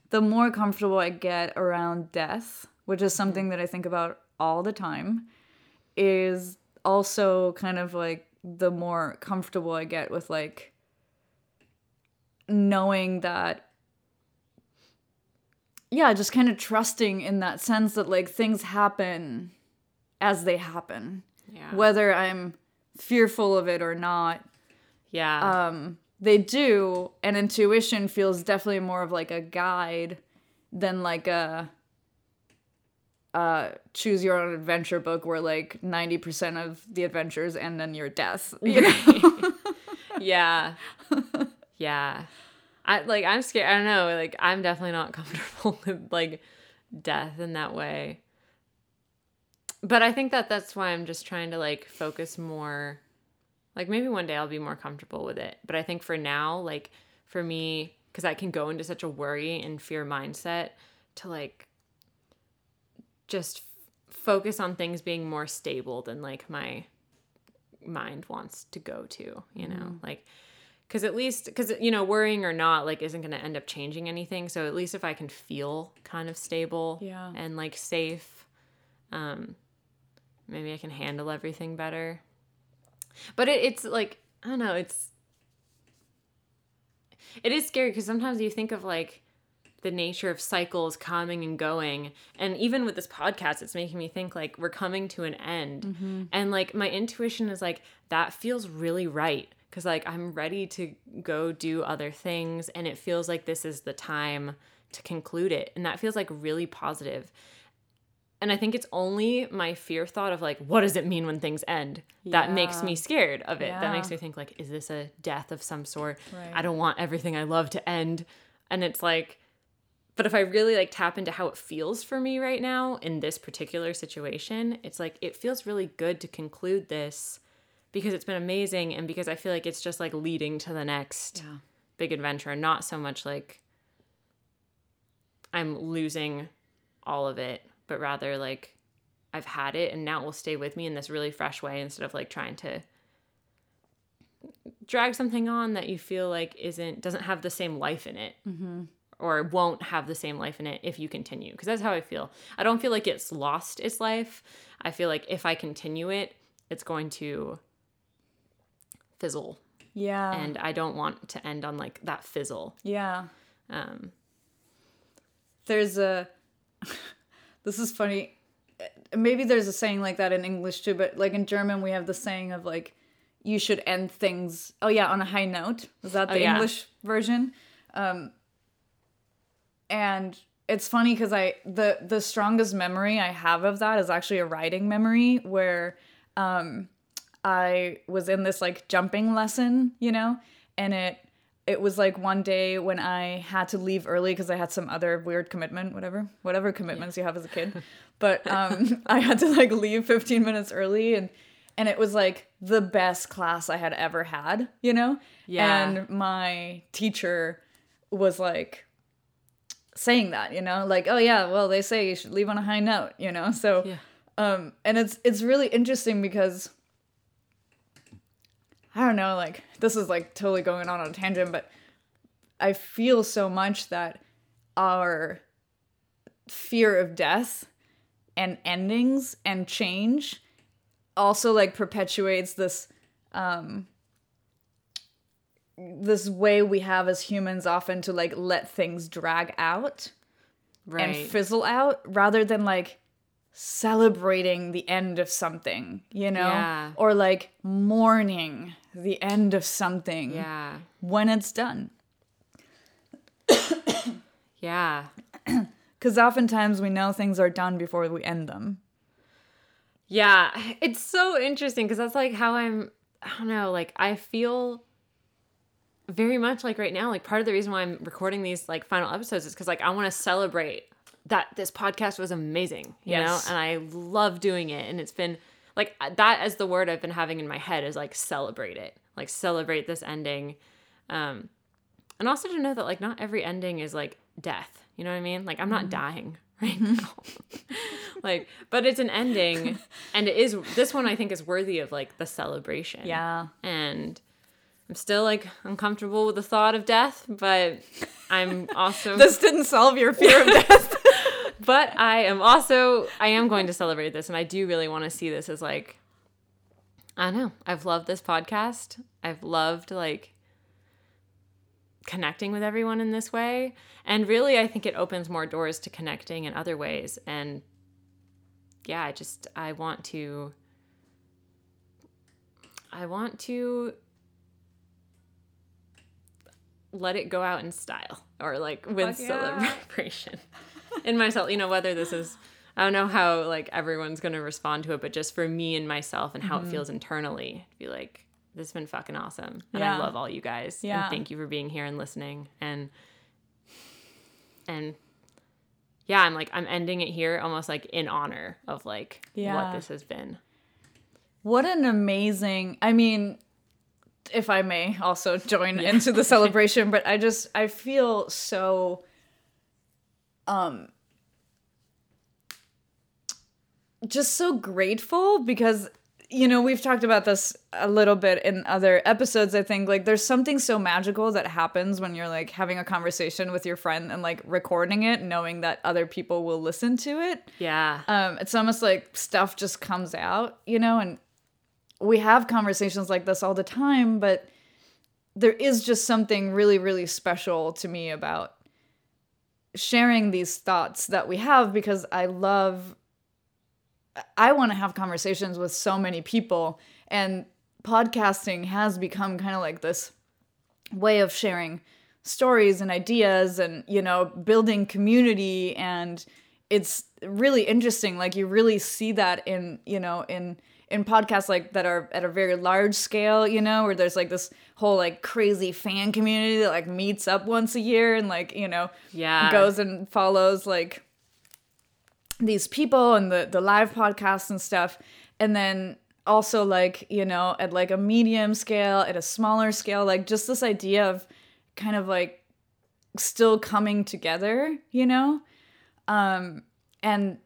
S2: the more comfortable I get around death, which is something that I think about all the time, is also kind of like the more comfortable I get with like knowing that yeah, just kind of trusting in that sense that like things happen as they happen,
S1: Yeah.
S2: whether I'm fearful of it or not
S1: yeah.
S2: um they do and intuition feels definitely more of like a guide than like a uh choose your own adventure book where like 90% of the adventures end in your death you know
S1: yeah. Yeah. I like I'm scared. I don't know. Like I'm definitely not comfortable with like death in that way. But I think that that's why I'm just trying to like focus more like maybe one day I'll be more comfortable with it. But I think for now like for me cuz I can go into such a worry and fear mindset to like just f- focus on things being more stable than like my mind wants to go to, you know? Mm-hmm. Like cuz at least cuz you know, worrying or not like isn't going to end up changing anything. So at least if I can feel kind of stable
S2: Yeah.
S1: and like safe um maybe I can handle everything better. But it, it's like I don't know, it's it is scary because sometimes you think of like the nature of cycles coming and going and even with this podcast it's making me think like we're coming to an end and like my intuition is like that feels really right because like i'm ready to go do other things and it feels like this is the time to conclude it and that feels like really positive. and i think it's only my fear thought of like what does it mean when things end that makes me scared of it that makes me think like is this a death of some sort
S2: Right.
S1: i don't want everything i love to end and it's like but if i really like tap into how it feels for me right now in this particular situation it's like it feels really good to conclude this because it's been amazing and because i feel like it's just like leading to the next
S2: Yeah.
S1: big adventure not so much like i'm losing all of it but rather like i've had it and now it will stay with me in this really fresh way instead of like trying to drag something on that you feel like isn't doesn't have the same life in it mm-hmm. or won't have the same life in it if you continue because that's how i feel. I don't feel like it's lost its life. I feel like if i continue it it's going to fizzle.
S2: Yeah.
S1: And i don't want to end on like that fizzle.
S2: Yeah.
S1: Um
S2: there's a this is funny. Maybe there's a saying like that in english too but like in german we have the saying of like you should end things oh yeah on a high note. Is that the
S1: Oh, yeah.
S2: english version? Um and it's funny because i the the strongest memory i have of that is actually a riding memory where um i was in this like jumping lesson you know and it it was like one day when I had to leave early because I had some other weird commitment, whatever, whatever commitments you have as a kid. But um, I had to like leave 15 minutes early and and it was like the best class I had ever had, you know?
S1: Yeah.
S2: And my teacher was like saying that, you know, like, oh yeah, well they say you should leave on a high note, you know? So
S1: Yeah.
S2: um and it's it's really interesting because I don't know, like this is like totally going on on a tangent, but I feel so much that our fear of death and endings and change also like perpetuates this um this way we have as humans often to like let things drag out
S1: Right.
S2: and fizzle out rather than like celebrating the end of something, you know?
S1: Yeah.
S2: Or like mourning the end of something
S1: yeah.
S2: when it's done.
S1: Yeah.
S2: Because oftentimes we know things are done before we end them.
S1: Yeah, it's so interesting because that's like how I'm. I don't know. Like I feel very much like right now. Like part of the reason why I'm recording these like final episodes is because like I want to celebrate that this podcast was amazing. You
S2: Yes.
S1: know, and I love doing it, and it's been like that as the word I've been having in my head is like celebrate it, like celebrate this ending, um, and also to know that like not every ending is like death. You know what I mean? Like I'm not dying right now. like, but it's an ending, and it is this one I think is worthy of like the celebration.
S2: Yeah.
S1: and I'm still like uncomfortable with the thought of death, but I'm also
S2: This didn't solve your fear of death.
S1: But I am also I am going to celebrate this and I do really want to see this as like I don't know. I've loved this podcast. I've loved like connecting with everyone in this way. And really I think it opens more doors to connecting in other ways and yeah, I just I want to I want to let it go out in style or like with
S2: yeah.
S1: celebration in myself you know whether this is i don't know how like everyone's going to respond to it but just for me and myself and how
S2: Mm-hmm.
S1: it feels internally be like this has been fucking awesome and
S2: Yeah.
S1: i love all you guys
S2: Yeah.
S1: and thank you for being here and listening and and yeah i'm like i'm ending it here almost like in honor of like
S2: Yeah.
S1: what this has been
S2: What an amazing, I mean, if I may also join into the celebration, but I just, I feel so, um, just so grateful because, you know, we've talked about this a little bit in other episodes, I think. Like, there's something so magical that happens when you're like having a conversation with your friend and like recording it, knowing that other people will listen to it
S1: yeah
S2: um, it's almost like stuff just comes out, you know, and we have conversations like this all the time, but there is just something really, really special to me about sharing these thoughts that we have because I love, I want to have conversations with so many people, and podcasting has become kind of like this way of sharing stories and ideas and you know building community and it's really interesting like you really see that in you know in in podcasts like that are at a very large scale you know where there's like this whole like crazy fan community that like meets up once a year and like you know
S1: Yeah.
S2: goes and follows like these people and the the live podcasts and stuff and then also like you know at like a medium scale at a smaller scale like just this idea of kind of like still coming together you know um and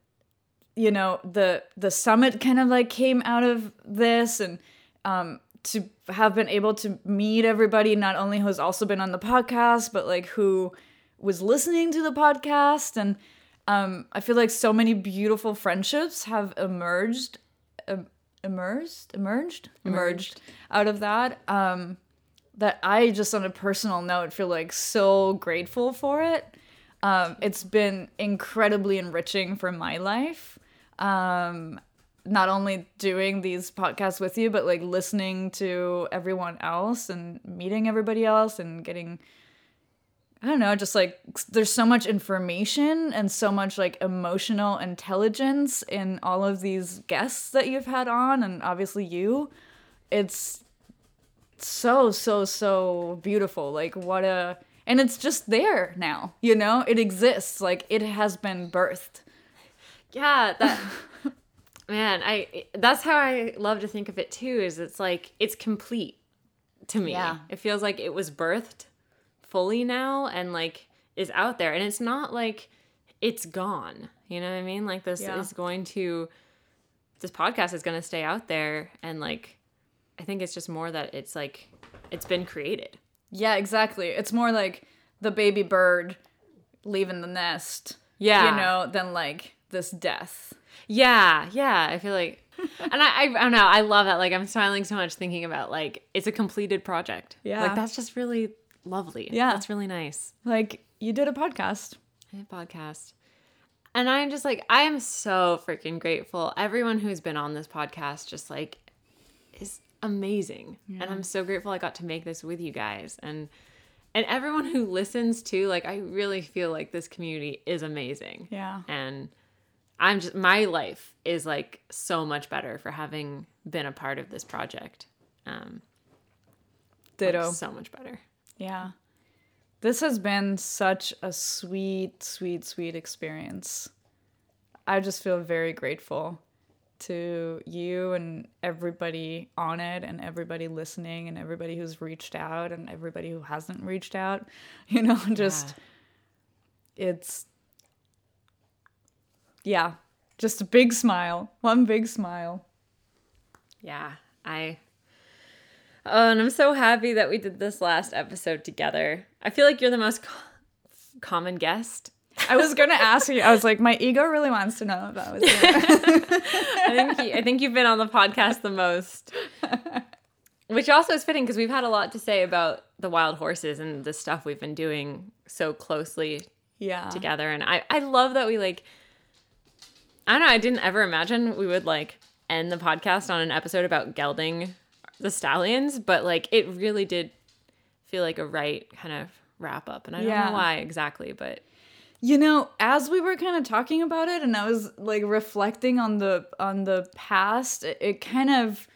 S2: you know the the summit kind of like came out of this and um to have been able to meet everybody not only who's also been on the podcast but like who was listening to the podcast. And um i feel like so many beautiful friendships have emerged em- emerged emerged. emerged out of that um that i just on a personal note feel like so grateful for it. Um, it's been incredibly enriching for my life. Um, not only doing these podcasts with you, but like listening to everyone else and meeting everybody else and getting, I don't know, just like there's so much information and so much like emotional intelligence in all of these guests that you've had on, and obviously you. It's so so so beautiful. Like what a and it's just there now, you know? It exists. Like it has been birthed.
S1: Yeah, that man, I that's how I love to think of it too is it's like it's complete to me.
S2: Yeah.
S1: It feels like it was birthed fully now and like is out there and it's not like it's gone. You know what I mean? Like this
S2: Yeah.
S1: is going to this podcast is going to stay out there and like I think it's just more that it's like it's been created.
S2: Yeah, exactly. It's more like the baby bird leaving the nest.
S1: Yeah.
S2: You know, than like this death.
S1: Yeah, yeah. I feel like, and I, I, I don't know. I love that. Like, I'm smiling so much thinking about like it's a completed project.
S2: Yeah.
S1: like that's just really lovely.
S2: Yeah.
S1: that's really nice.
S2: Like you did a podcast.
S1: I did a podcast, and I'm just like I am so freaking grateful. Everyone who's been on this podcast just like is amazing, and I'm so grateful I got to make this with you guys and. And everyone who listens to, like, I really feel like this community is amazing.
S2: Yeah.
S1: and i'm just my life is like so much better for having been a part of this project um like,
S2: Ditto.
S1: so much better
S2: Yeah. This has been such a sweet, sweet, sweet experience. I just feel very grateful to you and everybody on it and everybody listening and everybody who's reached out and everybody who hasn't reached out. You know, just it's yeah, just a big smile. One big smile.
S1: yeah i oh and i'm so happy that we did this last episode together i feel like you're the most co- common guest
S2: I was gonna ask you. I was like, my ego really wants to know if that was you.
S1: i think you, i think you've been on the podcast the most which also is fitting because we've had a lot to say about the wild horses and the stuff we've been doing so closely
S2: Yeah.
S1: together and I, I love that we like I don't know, I didn't ever imagine we would like end the podcast on an episode about gelding the stallions, but like it really did feel like a right kind of wrap up. And I don't
S2: Yeah.
S1: know why exactly, but
S2: You know, as we were kind of talking about it and I was like reflecting on the on the past, it, it kind of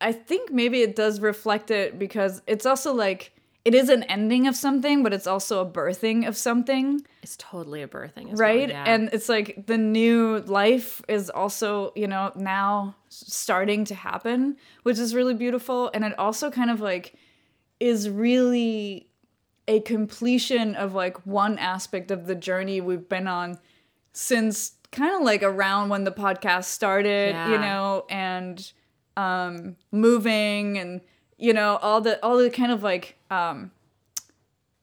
S2: I think maybe it does reflect it because it's also like it is an ending of something, but it's also a birthing of something,
S1: it's totally a birthing
S2: right?
S1: well. Yeah.
S2: And it's like the new life is also, you know, now starting to happen, which is really beautiful and it also kind of like is really a completion of like one aspect of the journey we've been on since kind of like around when the podcast started, you know, and um moving and you know all the all the kind of like um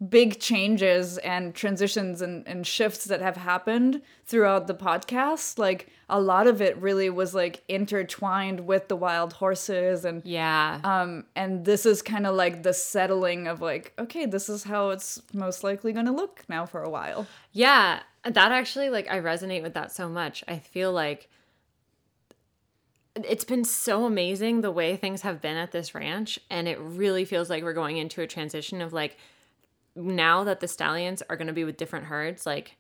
S2: big changes and transitions and, and shifts that have happened throughout the podcast like a lot of it really was like intertwined with the wild horses and
S1: yeah.
S2: um and this is kind of like the settling of like okay this is how it's most likely going to look now for a while
S1: Yeah, that actually like I resonate with that so much. I feel like it's been so amazing the way things have been at this ranch and it really feels like we're going into a transition of like now that the stallions are going to be with different herds like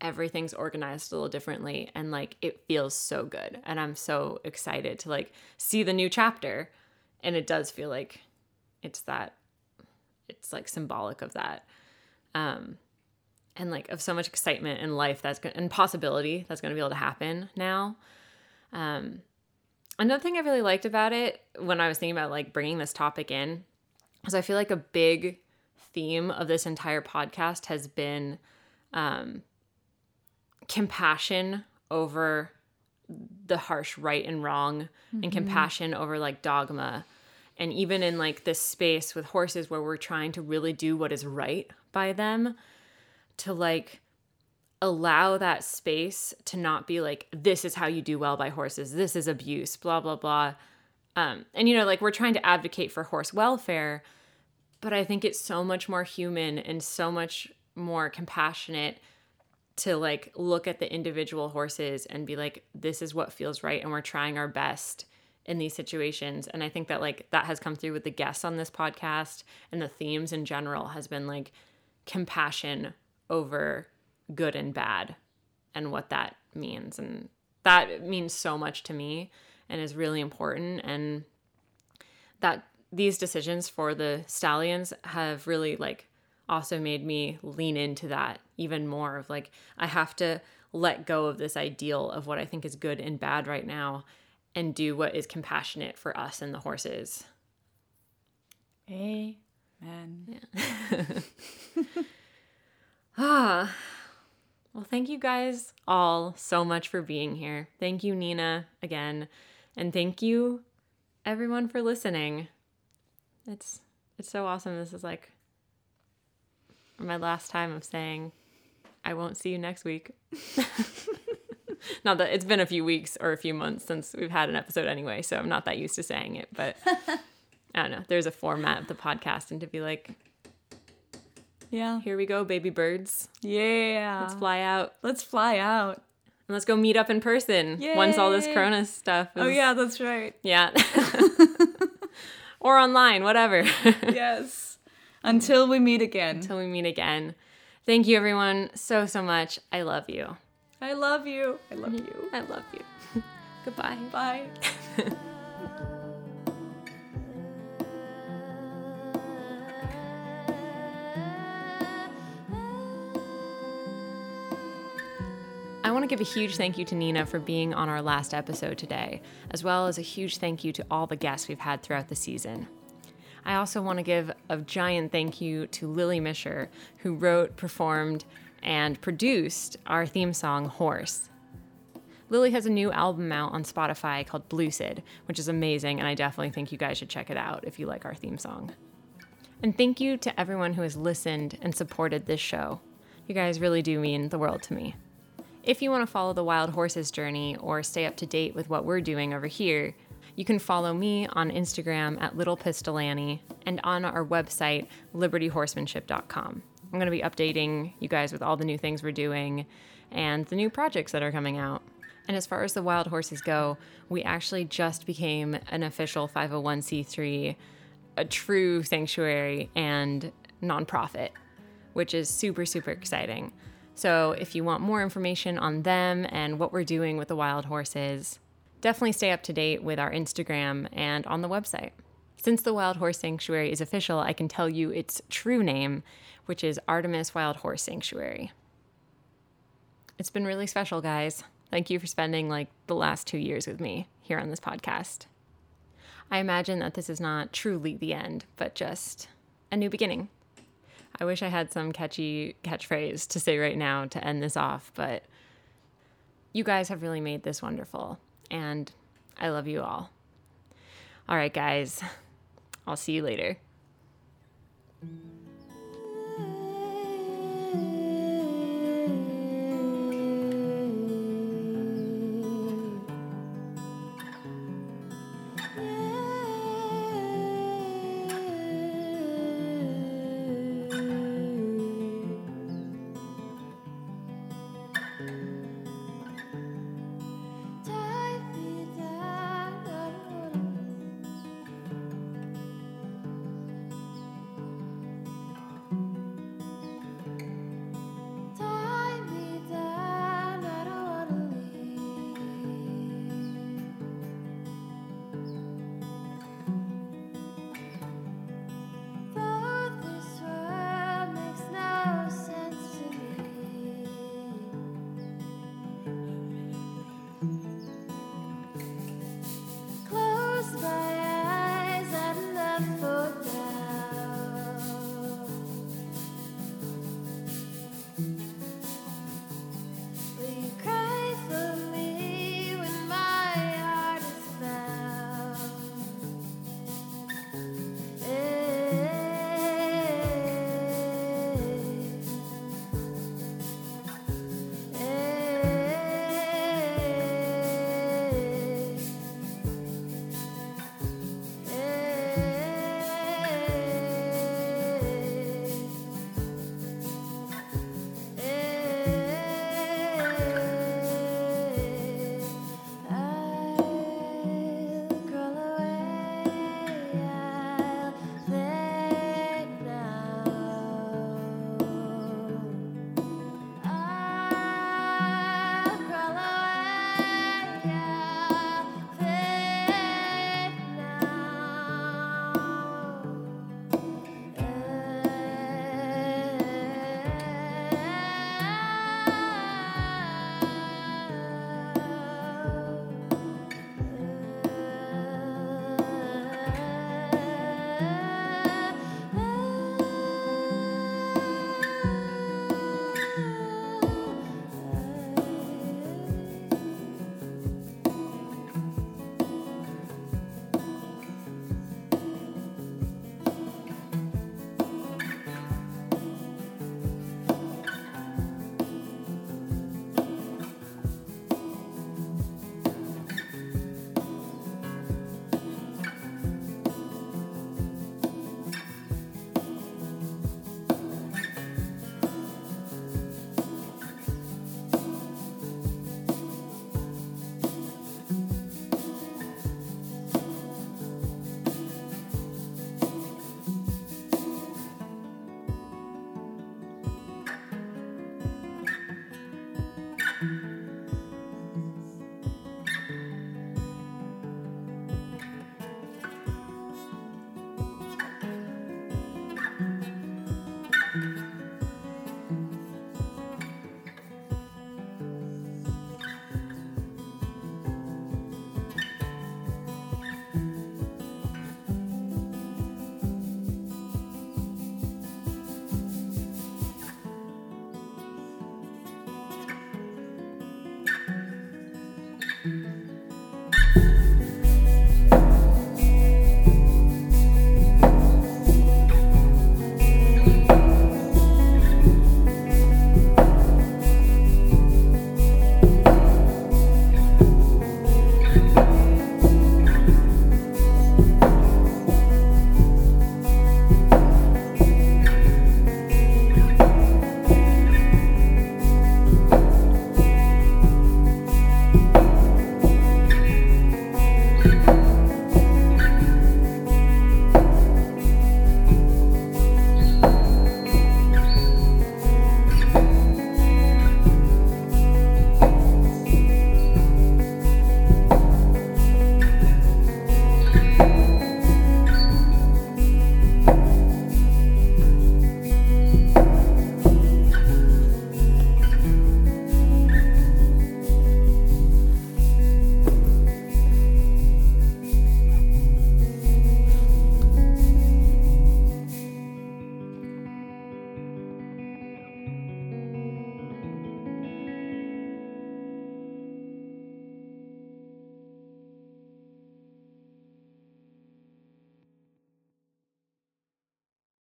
S1: everything's organized a little differently and like it feels so good and I'm so excited to like see the new chapter and it does feel like it's that it's like symbolic of that um and like of so much excitement in life that's going and possibility that's going to be able to happen now. Um, another thing I really liked about it when I was thinking about like bringing this topic in is I feel like a big theme of this entire podcast has been um, compassion over the harsh right and wrong and compassion over like dogma. And even in like this space with horses where we're trying to really do what is right by them to like allow that space to not be like this is how you do well by horses. This is abuse blah blah blah. Um and you know like we're trying to advocate for horse welfare but i think it's so much more human and so much more compassionate to like look at the individual horses and be like this is what feels right and we're trying our best in these situations. And i think that like that has come through with the guests on this podcast and the themes in general has been like compassion over good and bad and what that means and that means so much to me and is really important and that these decisions for the stallions have really like also made me lean into that even more of like I have to let go of this ideal of what I think is good and bad right now and do what is compassionate for us and the horses.
S2: Amen.
S1: Yeah. ah. Well, thank you guys all so much for being here. Thank you, Nina, again. And thank you, everyone, for listening. It's it's so awesome. This is like my last time of saying I won't see you next week. not that it's been a few weeks or a few months since we've had an episode anyway, so I'm not that used to saying it, but I don't know. There's a format of the podcast and to be like,
S2: Yeah.
S1: here we go, baby birds.
S2: Yeah.
S1: Let's fly out.
S2: Let's fly out.
S1: And let's go meet up in person once all this
S2: Yay.
S1: Corona stuff oh, is.
S2: Oh yeah, that's right.
S1: Yeah. or online, whatever.
S2: yes. Until we meet again.
S1: Until we meet again. Thank you, everyone, so, so much. I love you.
S2: I love you. I love you.
S1: I love you. Goodbye.
S2: Bye.
S1: want to give a huge thank you to Nina for being on our last episode today, as well as a huge thank you to all the guests we've had throughout the season. I also want to give a giant thank you to Lily Misher, who wrote, performed, and produced our theme song, Horse. Lily has a new album out on Spotify called Lucid, which is amazing, and I definitely think you guys should check it out if you like our theme song. And thank you to everyone who has listened and supported this show. You guys really do mean the world to me. If you want to follow the Wild Horses journey or stay up to date with what we're doing over here, you can follow me on Instagram at Little Pistol Annie and on our website, libertyhorsemanship.com. I'm going to be updating you guys with all the new things we're doing and the new projects that are coming out. And as far as the wild horses go, we actually just became an official 501c3, a true sanctuary and nonprofit, which is super, super exciting. So if you want more information on them and what we're doing with the wild horses, definitely stay up to date with our Instagram and on the website. Since the Wild Horse Sanctuary is official, I can tell you its true name, which is Artemis Wild Horse Sanctuary. It's been really special, guys. Thank you for spending like the last two years with me here on this podcast. I imagine that this is not truly the end, but just a new beginning. I wish I had some catchy catchphrase to say right now to end this off, but you guys have really made this wonderful, and I love you all. All right, guys, I'll see you later.